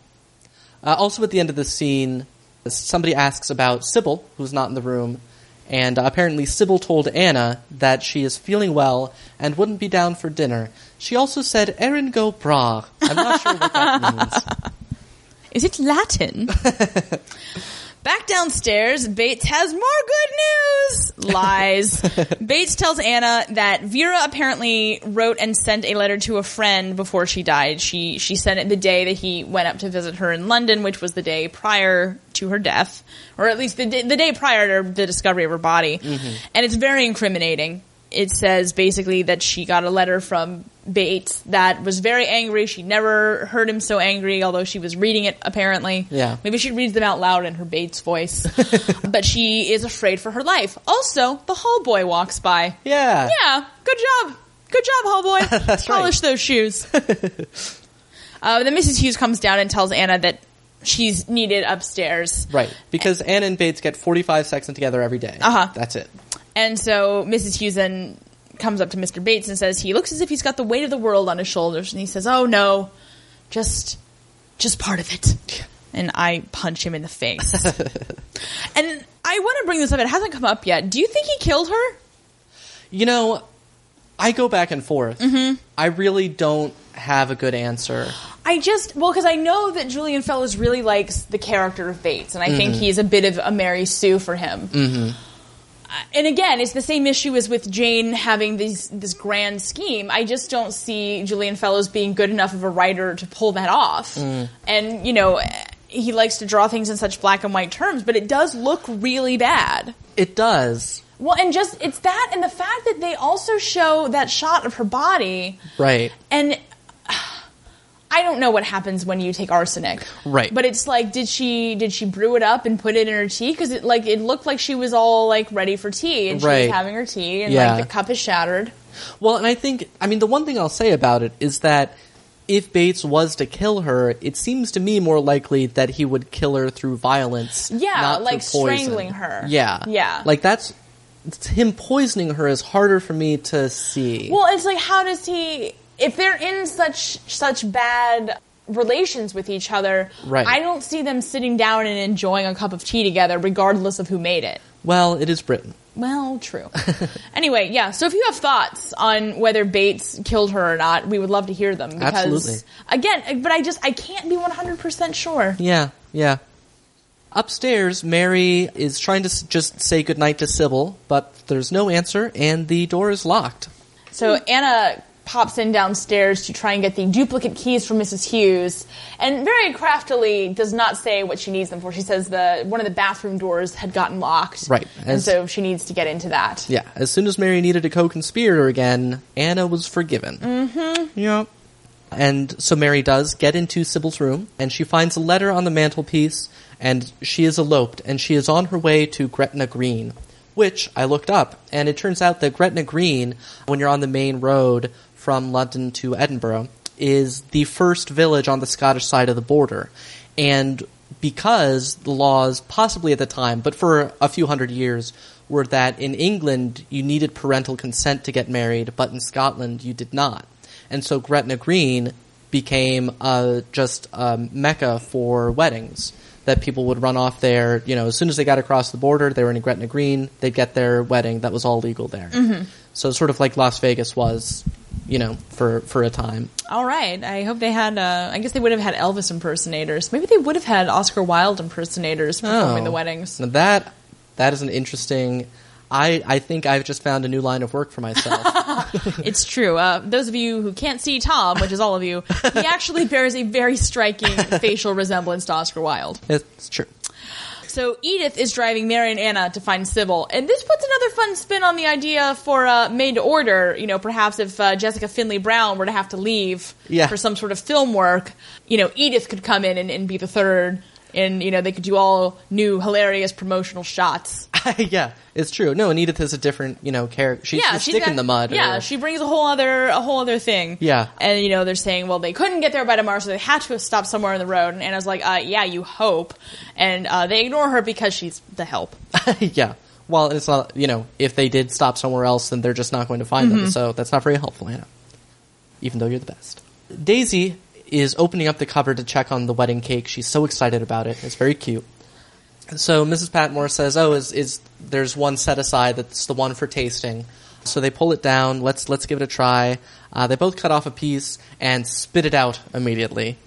Uh, also, at the end of the scene, somebody asks about Sybil, who's not in the room, and uh, apparently Sybil told Anna that she is feeling well and wouldn't be down for dinner. She also said "Erin go bragh." I'm not sure what that means. Is it Latin? Back downstairs, Bates has more good news. Lies. Bates tells Anna that Vera apparently wrote and sent a letter to a friend before she died. She she sent it the day that he went up to visit her in London, which was the day prior to her death, or at least the the day prior to the discovery of her body. Mm-hmm. And it's very incriminating. It says basically that she got a letter from Bates that was very angry. She never heard him so angry, although she was reading it apparently. Yeah. Maybe she reads them out loud in her Bates voice. but she is afraid for her life. Also, the hall boy walks by. Yeah. Yeah, good job. Good job, hall boy. That's right. Polish those shoes. uh, then Mrs. Hughes comes down and tells Anna that she's needed upstairs. Right. Because Anna and Bates get 45 seconds together every day. Uh-huh. That's it. And so Mrs. Hughes then comes up to Mr. Bates and says he looks as if he's got the weight of the world on his shoulders. And he says, "Oh no, just, just part of it." And I punch him in the face. and I want to bring this up. It hasn't come up yet. Do you think he killed her? You know, I go back and forth. Mm-hmm. I really don't have a good answer. I just well because I know that Julian Fellowes really likes the character of Bates, and I think he's a bit of a Mary Sue for him. Mm-hmm. And again, it's the same issue as with Jane having these this grand scheme. I just don't see Julian Fellowes being good enough of a writer to pull that off. Mm. And you know, he likes to draw things in such black and white terms, but it does look really bad. It does. Well, and just it's that, and the fact that they also show that shot of her body. Right. And I don't know what happens when you take arsenic. Right. But it's like, did she did she brew it up and put it in her tea? Because it like it looked like she was all like ready for tea, and she Right. was having her tea, and Yeah. like the cup is shattered. Well, and I think, I mean, the one thing I'll say about it is that if Bates was to kill her, it seems to me more likely that he would kill her through violence. Yeah, not like through strangling her. Yeah. Yeah. Like that's, him poisoning her is harder for me to see. Well, it's like, how does he? If they're in such such bad relations with each other, Right. I don't see them sitting down and enjoying a cup of tea together, regardless of who made it. well, it is Britain. Well, true. anyway, yeah. So if you have thoughts on whether Bates killed her or not, we would love to hear them. Because, Absolutely. Again, but I just I can't be one hundred percent sure. Yeah, yeah. Upstairs, Mary is trying to s- just say goodnight to Sybil, but there's no answer, and the door is locked. So Anna pops in downstairs to try and get the duplicate keys from Mrs. Hughes, and very craftily does not say what she needs them for. She says the one of the bathroom doors had gotten locked, Right. and so she needs to get into that. Yeah, as soon as Mary needed a co-conspirator again, Anna was forgiven. Mm-hmm. Yep. And so Mary does get into Sybil's room, and she finds a letter on the mantelpiece, and she is eloped, and she is on her way to Gretna Green, which I looked up, and it turns out that Gretna Green, when you're on the main road from London to Edinburgh, is the first village on the Scottish side of the border. And because the laws, possibly at the time, but for a few hundred years, were that in England you needed parental consent to get married, but in Scotland you did not. And so Gretna Green became uh, just a mecca for weddings. That people would run off there, you know, as soon as they got across the border, they were in Gretna Green, they'd get their wedding. That was all legal there. So sort of like Las Vegas was, you know, for for a time. All right. I hope they had. Uh, I guess they would have had Elvis impersonators. Maybe they would have had Oscar Wilde impersonators performing Oh. the weddings. That that is an interesting. I I think I've just found a new line of work for myself. It's true. Uh, those of you who can't see Tom, which is all of you, he actually bears a very striking facial resemblance to Oscar Wilde. it's true. So Edith is driving Mary and Anna to find Sybil, and this puts another fun spin on the idea for uh, made to order. You know, perhaps if uh, Jessica Findlay Brown were to have to leave Yeah. for some sort of film work, you know, Edith could come in and, and be the third, and you know they could do all new hilarious promotional shots. yeah, it's true. No, and Edith is a different, you know, character. She's yeah, she's stick got- in the mud. Yeah, or- she brings a whole other a whole other thing. Yeah. and you know they're saying, well, they couldn't get there by tomorrow, so they had to have stopped somewhere on the road. And Anna's like, uh, yeah, you hope, and uh, they ignore her because she's the help. yeah. Well, it's not. You know, if they did stop somewhere else, then they're just not going to find Mm-hmm. them. So that's not very helpful, Anna. Even though you're the best. Daisy is opening up the cover to check on the wedding cake. She's so excited about it. It's very cute. So Mrs. Patmore says, "Oh, is is there's one set aside that's the one for tasting." So they pull it down. Let's let's give it a try. Uh, they both cut off a piece and spit it out immediately.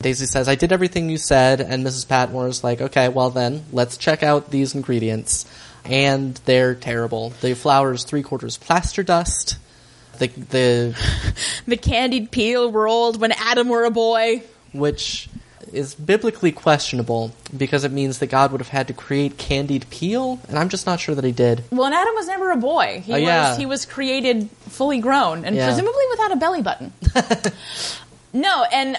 Daisy says, "I did everything you said," and Mrs. Patmore is like, "Okay, well then, let's check out these ingredients." And they're terrible. The flour is three quarters plaster dust. The the The candied peel rolled when Adam were a boy. which is biblically questionable because it means that God would have had to create candied peel, and I'm just not sure that he did. Well, and Adam was never a boy. He Oh, yeah. was he was created fully grown and Yeah. presumably without a belly button. no, and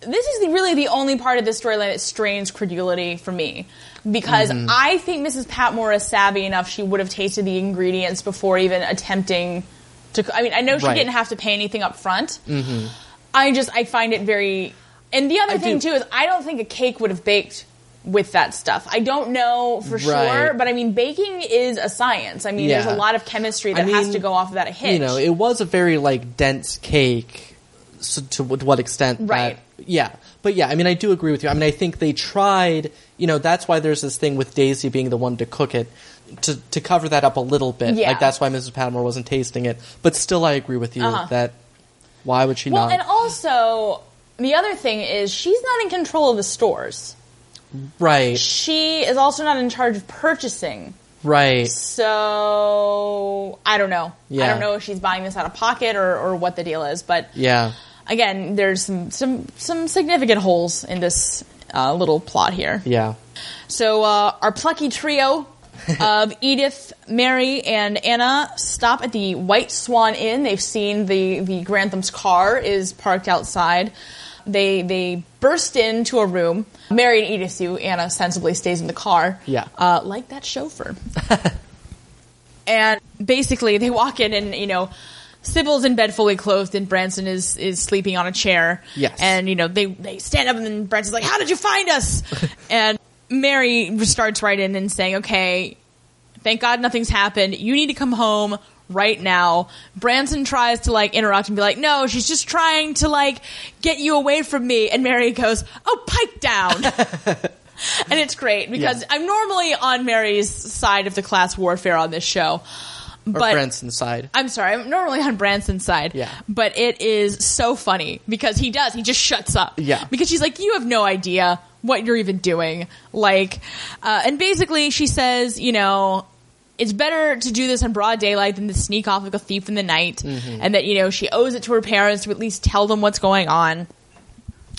this is the, really the only part of this storyline that strains credulity for me because Mm-hmm. I think Mrs. Patmore is savvy enough she would have tasted the ingredients before even attempting to. I mean, I know she Right. didn't have to pay anything up front. Mm-hmm. I just I find it very. And the other I thing do- too is I don't think a cake would have baked with that stuff. I don't know for sure, but I mean, baking is a science. I mean, Yeah. there's a lot of chemistry I that has to go off of that a hitch. You know, it was a very like dense cake. So to, what- to what extent? that- Right. yeah, but yeah, I mean, I do agree with you. I mean, I think they tried. You know, that's why there's this thing with Daisy being the one to cook it. To, to cover that up a little bit, Yeah. like that's why Mrs. Patmore wasn't tasting it. But still, I agree with you Uh-huh. that why would she well, not? and also the other thing is she's not in control of the stores. right, She is also not in charge of purchasing. right. So I don't know. I don't know if she's buying this out of pocket or, or what the deal is. But Yeah, again, there's some some some significant holes in this uh, little plot here. yeah. So uh, our plucky trio of Edith, Mary, and Anna stop at the White Swan Inn. They've seen the the Grantham's car is parked outside. They they burst into a room. Mary and Edith do. Anna sensibly stays in the car. Yeah. uh, like that chauffeur. and basically, they walk in, and you know. Sybil's in bed fully clothed and Branson is, is sleeping on a chair. Yes. And, you know, they, they stand up and then Branson's like, how did you find us? and Mary starts right in and saying, okay, thank God nothing's happened. You need to come home right now. Branson tries to like interrupt and be like, no, she's just trying to like get you away from me. And Mary goes, oh, pipe down. and it's great because Yeah. I'm normally on Mary's side of the class warfare on this show. Or But Branson's side. I'm sorry, I'm normally on Branson's side. Yeah. But it is so funny because he does, he just shuts up. Yeah. Because she's like, you have no idea what you're even doing. Like, uh, and basically she says, you know, it's better to do this in broad daylight than to sneak off like a thief in the night. Mm-hmm. And that, you know, she owes it to her parents to at least tell them what's going on.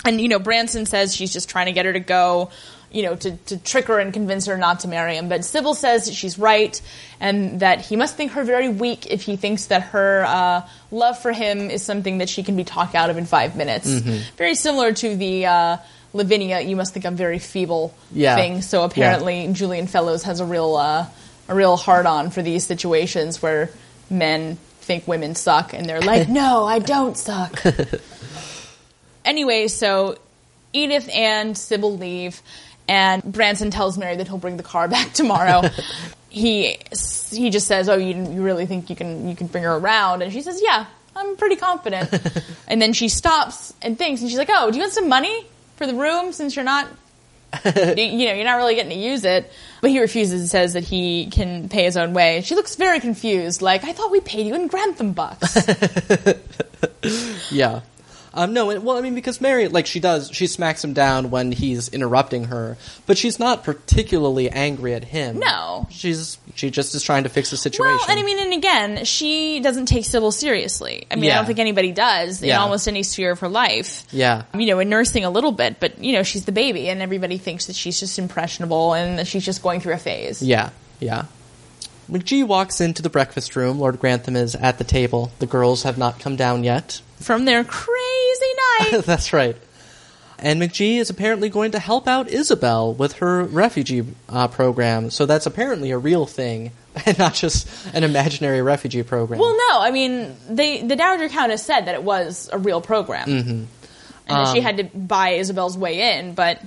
And, you know, Branson says she's just trying to get her to go, you know, to, to trick her and convince her not to marry him. But Sybil says that she's right and that he must think her very weak if he thinks that her uh, love for him is something that she can be talked out of in five minutes. Mm-hmm. Very similar to the uh, Lavinia, you must think I'm very feeble Yeah. thing. So apparently Julian Fellowes has a real, uh, a real hard on for these situations where men think women suck and they're like, no, I don't suck. Anyway, so Edith and Sybil leave, and Branson tells Mary that he'll bring the car back tomorrow. he he just says, "Oh, you you really think you can you can bring her around?" And she says, "Yeah, I'm pretty confident." and then she stops and thinks, and she's like, "Oh, do you want some money for the room since you're not you know, you're not really getting to use it. But he refuses and says that he can pay his own way. She looks very confused, like, I thought we paid you in Grantham bucks. Yeah. Um, no, well, I mean, because Mary, like, she does, she smacks him down when he's interrupting her, but she's not particularly angry at him. No. She's, she just is trying to fix the situation. well, and I mean, and again, she doesn't take Sybil seriously. I mean, I don't think anybody does in Yeah. almost any sphere of her life. Yeah. You know, in nursing a little bit, but, you know, she's the baby, and everybody thinks that she's just impressionable and that she's just going through a phase. Yeah, yeah. McGee walks into the breakfast room. Lord Grantham is at the table. The girls have not come down yet. From their crazy night. That's right. And McGee is apparently going to help out Isobel with her refugee uh, program. So that's apparently a real thing, and not just an imaginary refugee program. Well, no, I mean, they the Dowager Countess said that it was a real program, mm-hmm. and that she Um, had to buy Isobel's way in. But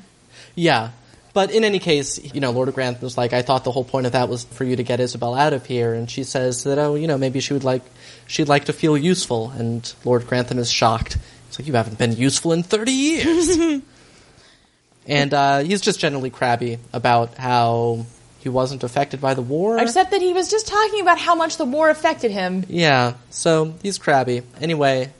Yeah. But in any case, you know, Lord of Grantham was like, I thought the whole point of that was for you to get Isobel out of here. And she says that, oh, you know, maybe she would like, she'd like to feel useful. And Lord Grantham is shocked. He's like, you haven't been useful in 30 years. and uh, he's just generally crabby about how he wasn't affected by the war. except that he was just talking about how much the war affected him. Yeah, so he's crabby. Anyway,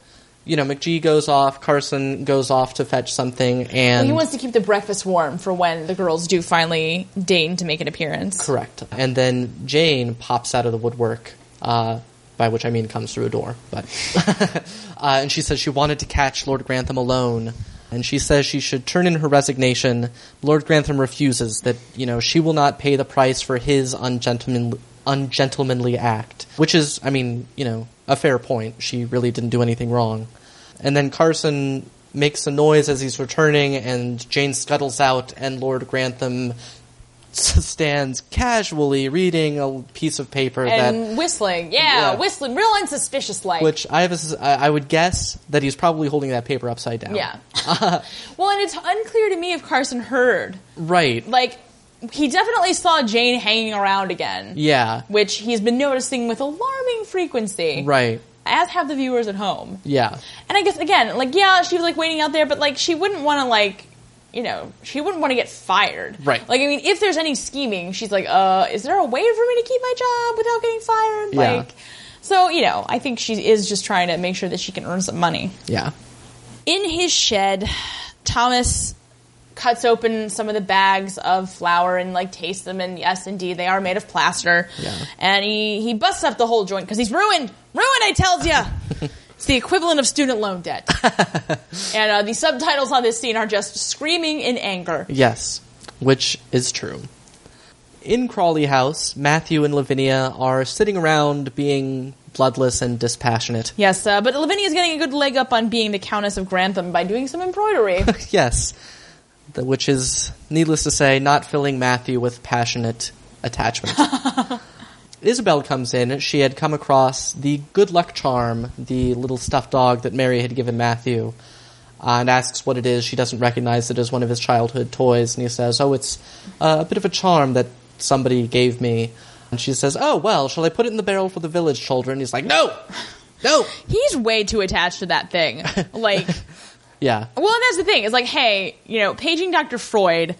you know, McGee goes off, Carson goes off to fetch something, and. he wants to keep the breakfast warm for when the girls do finally deign to make an appearance. Correct. And then Jane pops out of the woodwork, uh, by which I mean comes through a door. But uh, and she says she wanted to catch Lord Grantham alone, and she says she should turn in her resignation. Lord Grantham refuses that you know she will not pay the price for his ungentlemanly, ungentlemanly act, which is, I mean, you know, a fair point. She really didn't do anything wrong. And then Carson makes a noise as he's returning, and Jane scuttles out, and Lord Grantham stands casually reading a piece of paper And that, whistling, yeah, Yeah. whistling, real unsuspicious like. which I have, a I would guess that he's probably holding that paper upside down. yeah. well, and it's unclear to me if Carson heard. right. Like, he definitely saw Jane hanging around again. Yeah, which he's been noticing with alarming frequency. right. As have the viewers at home. Yeah, And I guess again, like yeah, she was like waiting out there, but like she wouldn't want to like, you know, she wouldn't want to get fired. Right. Like I mean, if there's any scheming, she's like, uh, is there a way for me to keep my job without getting fired? Yeah. Like, so you know, I think she is just trying to make sure that she can earn some money. yeah. In his shed, Thomas cuts open some of the bags of flour and like tastes them and yes indeed they are made of plaster Yeah. and he he busts up the whole joint because he's ruined ruined i tells ya it's the equivalent of student loan debt and uh, the subtitles on this scene are just screaming in anger Yes, which is true. In Crawley House, Matthew and Lavinia are sitting around being bloodless and dispassionate. yes uh, but is getting a good leg up on being the countess of grantham by doing some embroidery yes, which is, needless to say, not filling Matthew with passionate attachment. Isobel comes in. She had come across the good luck charm, the little stuffed dog that Mary had given Matthew, uh, and asks what it is. She doesn't recognize it as one of his childhood toys, and he says, "Oh, it's uh, a bit of a charm that somebody gave me." And she says, "Oh, well, shall I put it in the barrel for the village children?" He's like, "No, no." he's way too attached to that thing like Yeah, Well, and that's the thing. It's like, hey, you know, paging Dr. Freud,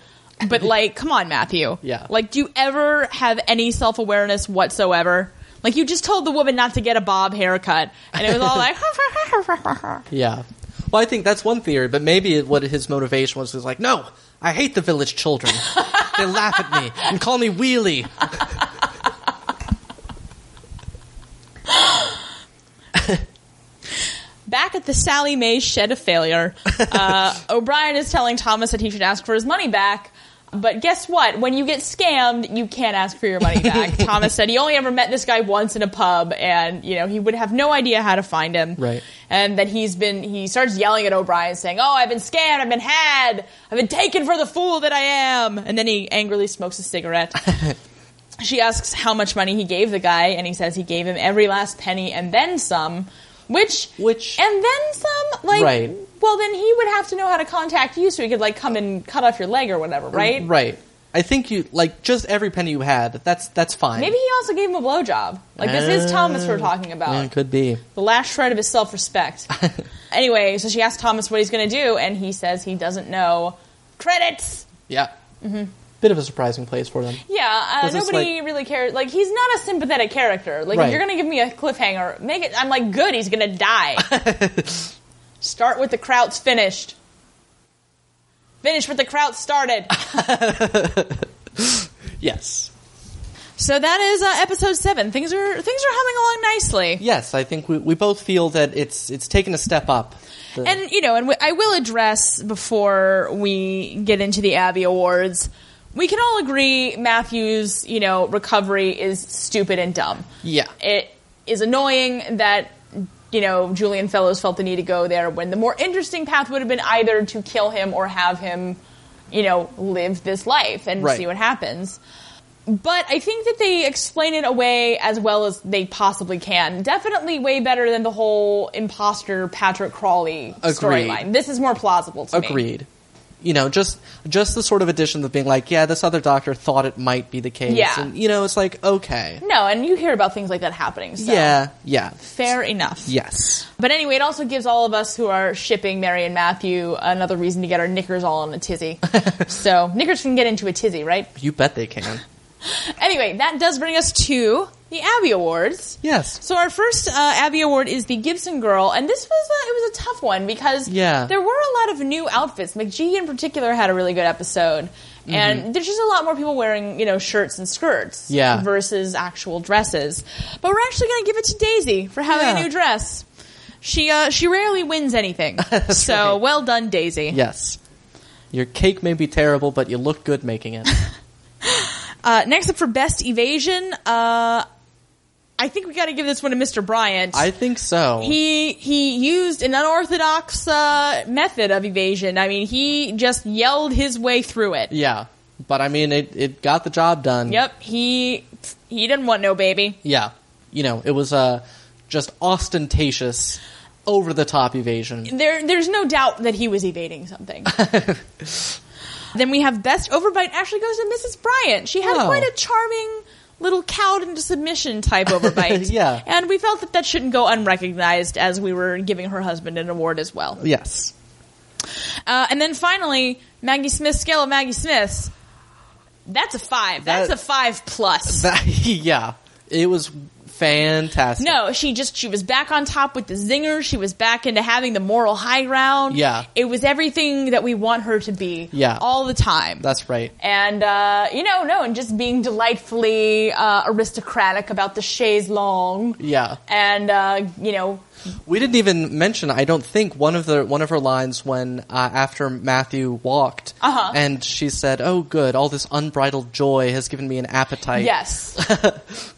but like, come on, Matthew. Yeah. Like, do you ever have any self awareness whatsoever? Like, you just told the woman not to get a bob haircut, and it was all like, Yeah. Well, I think that's one theory, but maybe what his motivation was was like, no, I hate the village children. they laugh at me and call me Wheelie. Back at the Sallie Mae shed of failure, uh, O'Brien is telling Thomas that he should ask for his money back. But guess what? When you get scammed, you can't ask for your money back. Thomas said he only ever met this guy once in a pub, and you know he would have no idea how to find him. Right. And that he's been he starts yelling at O'Brien, saying, "Oh, I've been scammed. I've been had. I've been taken for the fool that I am." And then he angrily smokes a cigarette. she asks how much money he gave the guy, and he says he gave him every last penny and then some. Which, Which- and then some. Like, Right. well, then he would have to know how to contact you, so he could like come and cut off your leg or whatever, right? Right. I think you like just every penny you had. That's that's fine. Maybe he also gave him a blowjob. Like this is Thomas we're talking about. Yeah, it could be. the last shred of his self respect. anyway, so she asks Thomas what he's going to do, and he says he doesn't know. Credits! Yeah. Mm-hmm. Bit of a surprising place for them. Yeah, uh, nobody like- really cares. Like, he's not a sympathetic character. Like, Right. if you're going to give me a cliffhanger, make it. I'm like, good, he's going to die. Start with the Krauts finished. Finish with the Krauts started. Yes. so that is uh, episode seven. Things are things are humming along nicely. Yes, I think we, we both feel that it's it's taken a step up. The- And you know, and w- I will address before we get into the Abby Awards. We can all agree Matthew's, you know, recovery is stupid and dumb. yeah. It is annoying that you know Julian Fellowes felt the need to go there when the more interesting path would have been either to kill him or have him, you know, live this life and Right. see what happens. But I think that they explain it away as well as they possibly can. Definitely way better than the whole imposter Patrick Crawley storyline. This is more plausible to me. Agreed. You know, just just the sort of addition of being like, yeah, this other doctor thought it might be the case. Yeah. And you know, it's like, okay. No, and you hear about things like that happening. So Yeah, yeah. fair enough. Yes. But anyway, it also gives all of us who are shipping Mary and Matthew another reason to get our knickers all in a tizzy. so knickers can get into a tizzy, right? You bet they can. Anyway, that does bring us to the Abby Awards. Yes. So our first uh, Abby Award is the Gibson Girl, and this was a, it was a tough one because Yeah. there were a lot of new outfits. McGee in particular had a really good episode, and there's just a lot more people wearing you know shirts and skirts Mm-hmm. Yeah. versus actual dresses. But we're actually going to give it to Daisy for having Yeah. a new dress. She uh, she rarely wins anything, so right. well done, Daisy. Yes. Your cake may be terrible, but you look good making it. Uh, next up for best evasion, uh, I think we got to give this one to Mr. Bryant. I think so. he he used an unorthodox uh, method of evasion. I mean, he just yelled his way through it. yeah. But I mean, it, it got the job done. Yep, he he didn't want no baby. Yeah. You know, it was uh, just ostentatious, over the top evasion. There there's no doubt that he was evading something. then we have best overbite actually goes to Mrs. Bryant. She had Oh. quite a charming little cowed into submission type overbite. Yeah. and we felt that that shouldn't go unrecognized as we were giving her husband an award as well. Yes. Uh, and then finally, Maggie Smith scale of Maggie Smiths. That's a five. That's That- a five plus. That, yeah. It was fantastic. no, she just she was back on top with the zinger. She was back into having the moral high ground. Yeah. it was everything that we want her to be. Yeah. all the time. That's right. and uh, you know, no, and just being delightfully uh, aristocratic about the chaise longue. Yeah. And uh, you know, We didn't even mention, I don't think, one of the one of her lines when uh, after Matthew walked, Uh-huh. and she said, "Oh, good, all this unbridled joy has given me an appetite." Yes.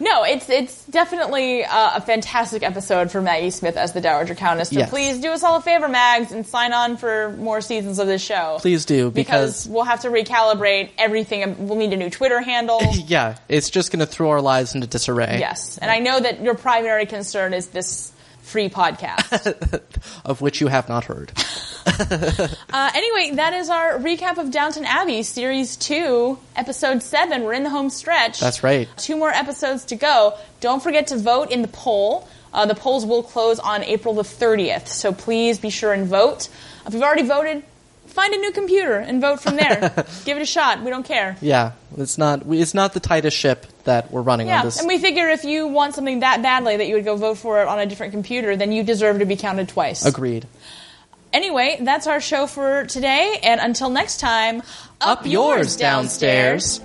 no, it's it's definitely uh, a fantastic episode for Maggie Smith as the Dowager Countess. So Yes. please do us all a favor, Mags, and sign on for more seasons of this show. Please do because because, we'll have to recalibrate everything. We'll need a new Twitter handle. yeah, it's just going to throw our lives into disarray. yes, and I know that your primary concern is this free podcast. of which you have not heard. Uh, anyway, that is our recap of Downton Abbey, Series 2, Episode 7. We're in the home stretch. That's right. Two more episodes to go. Don't forget to vote in the poll. Uh, the polls will close on April the 30th, so please be sure and vote. If you've already voted, find a new computer and vote from there. Give it a shot. We don't care. Yeah, it's not it's not the tightest ship that we're running Yeah, on this. and we figure if you want something that badly that you would go vote for it on a different computer, then you deserve to be counted twice. Agreed. Anyway, that's our show for today, and until next time, Up yours downstairs.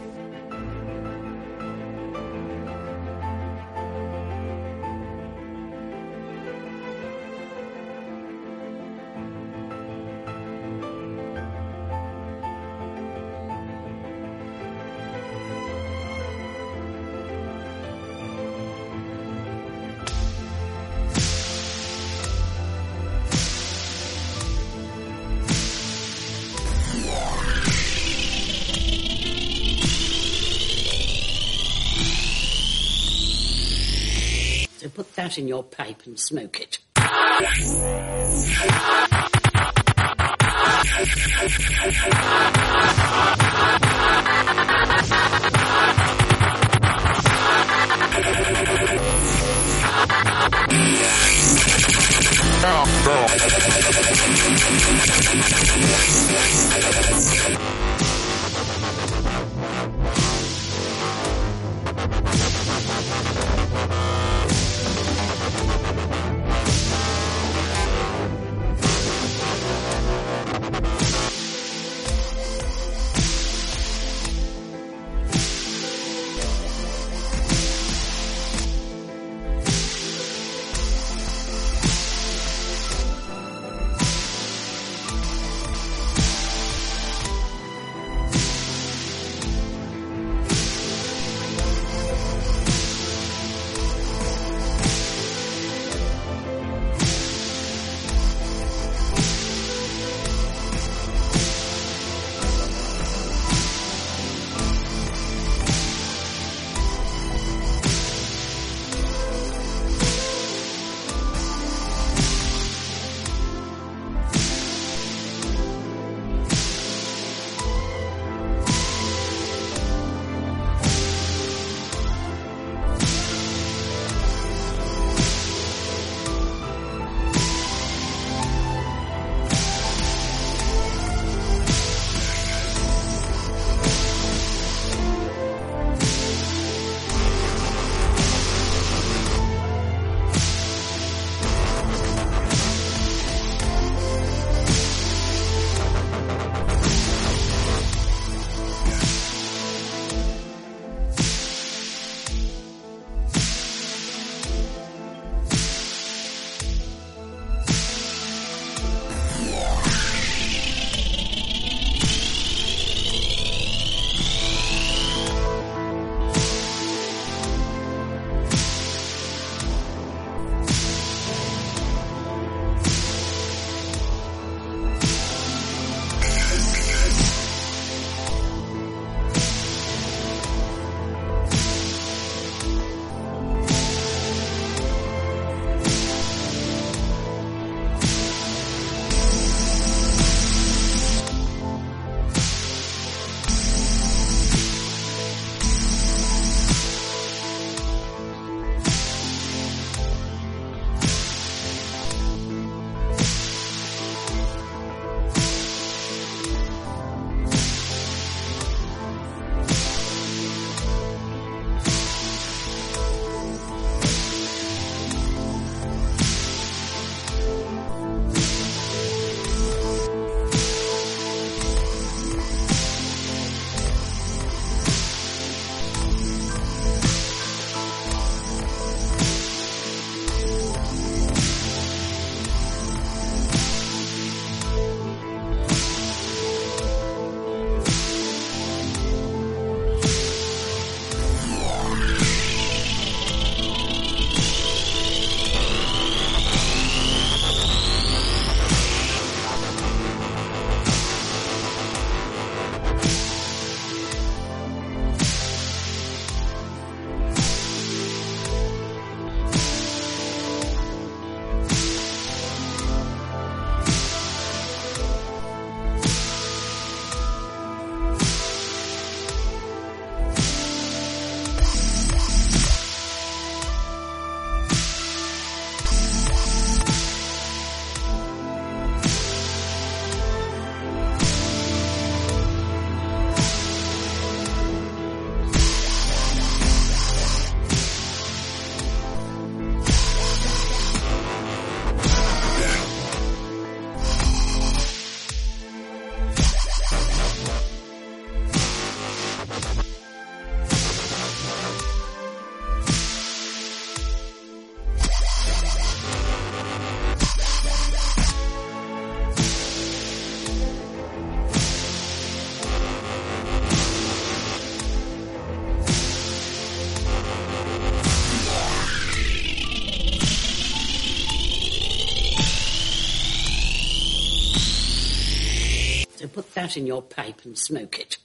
that in your pipe and smoke it. Oh. That in your pipe and smoke it.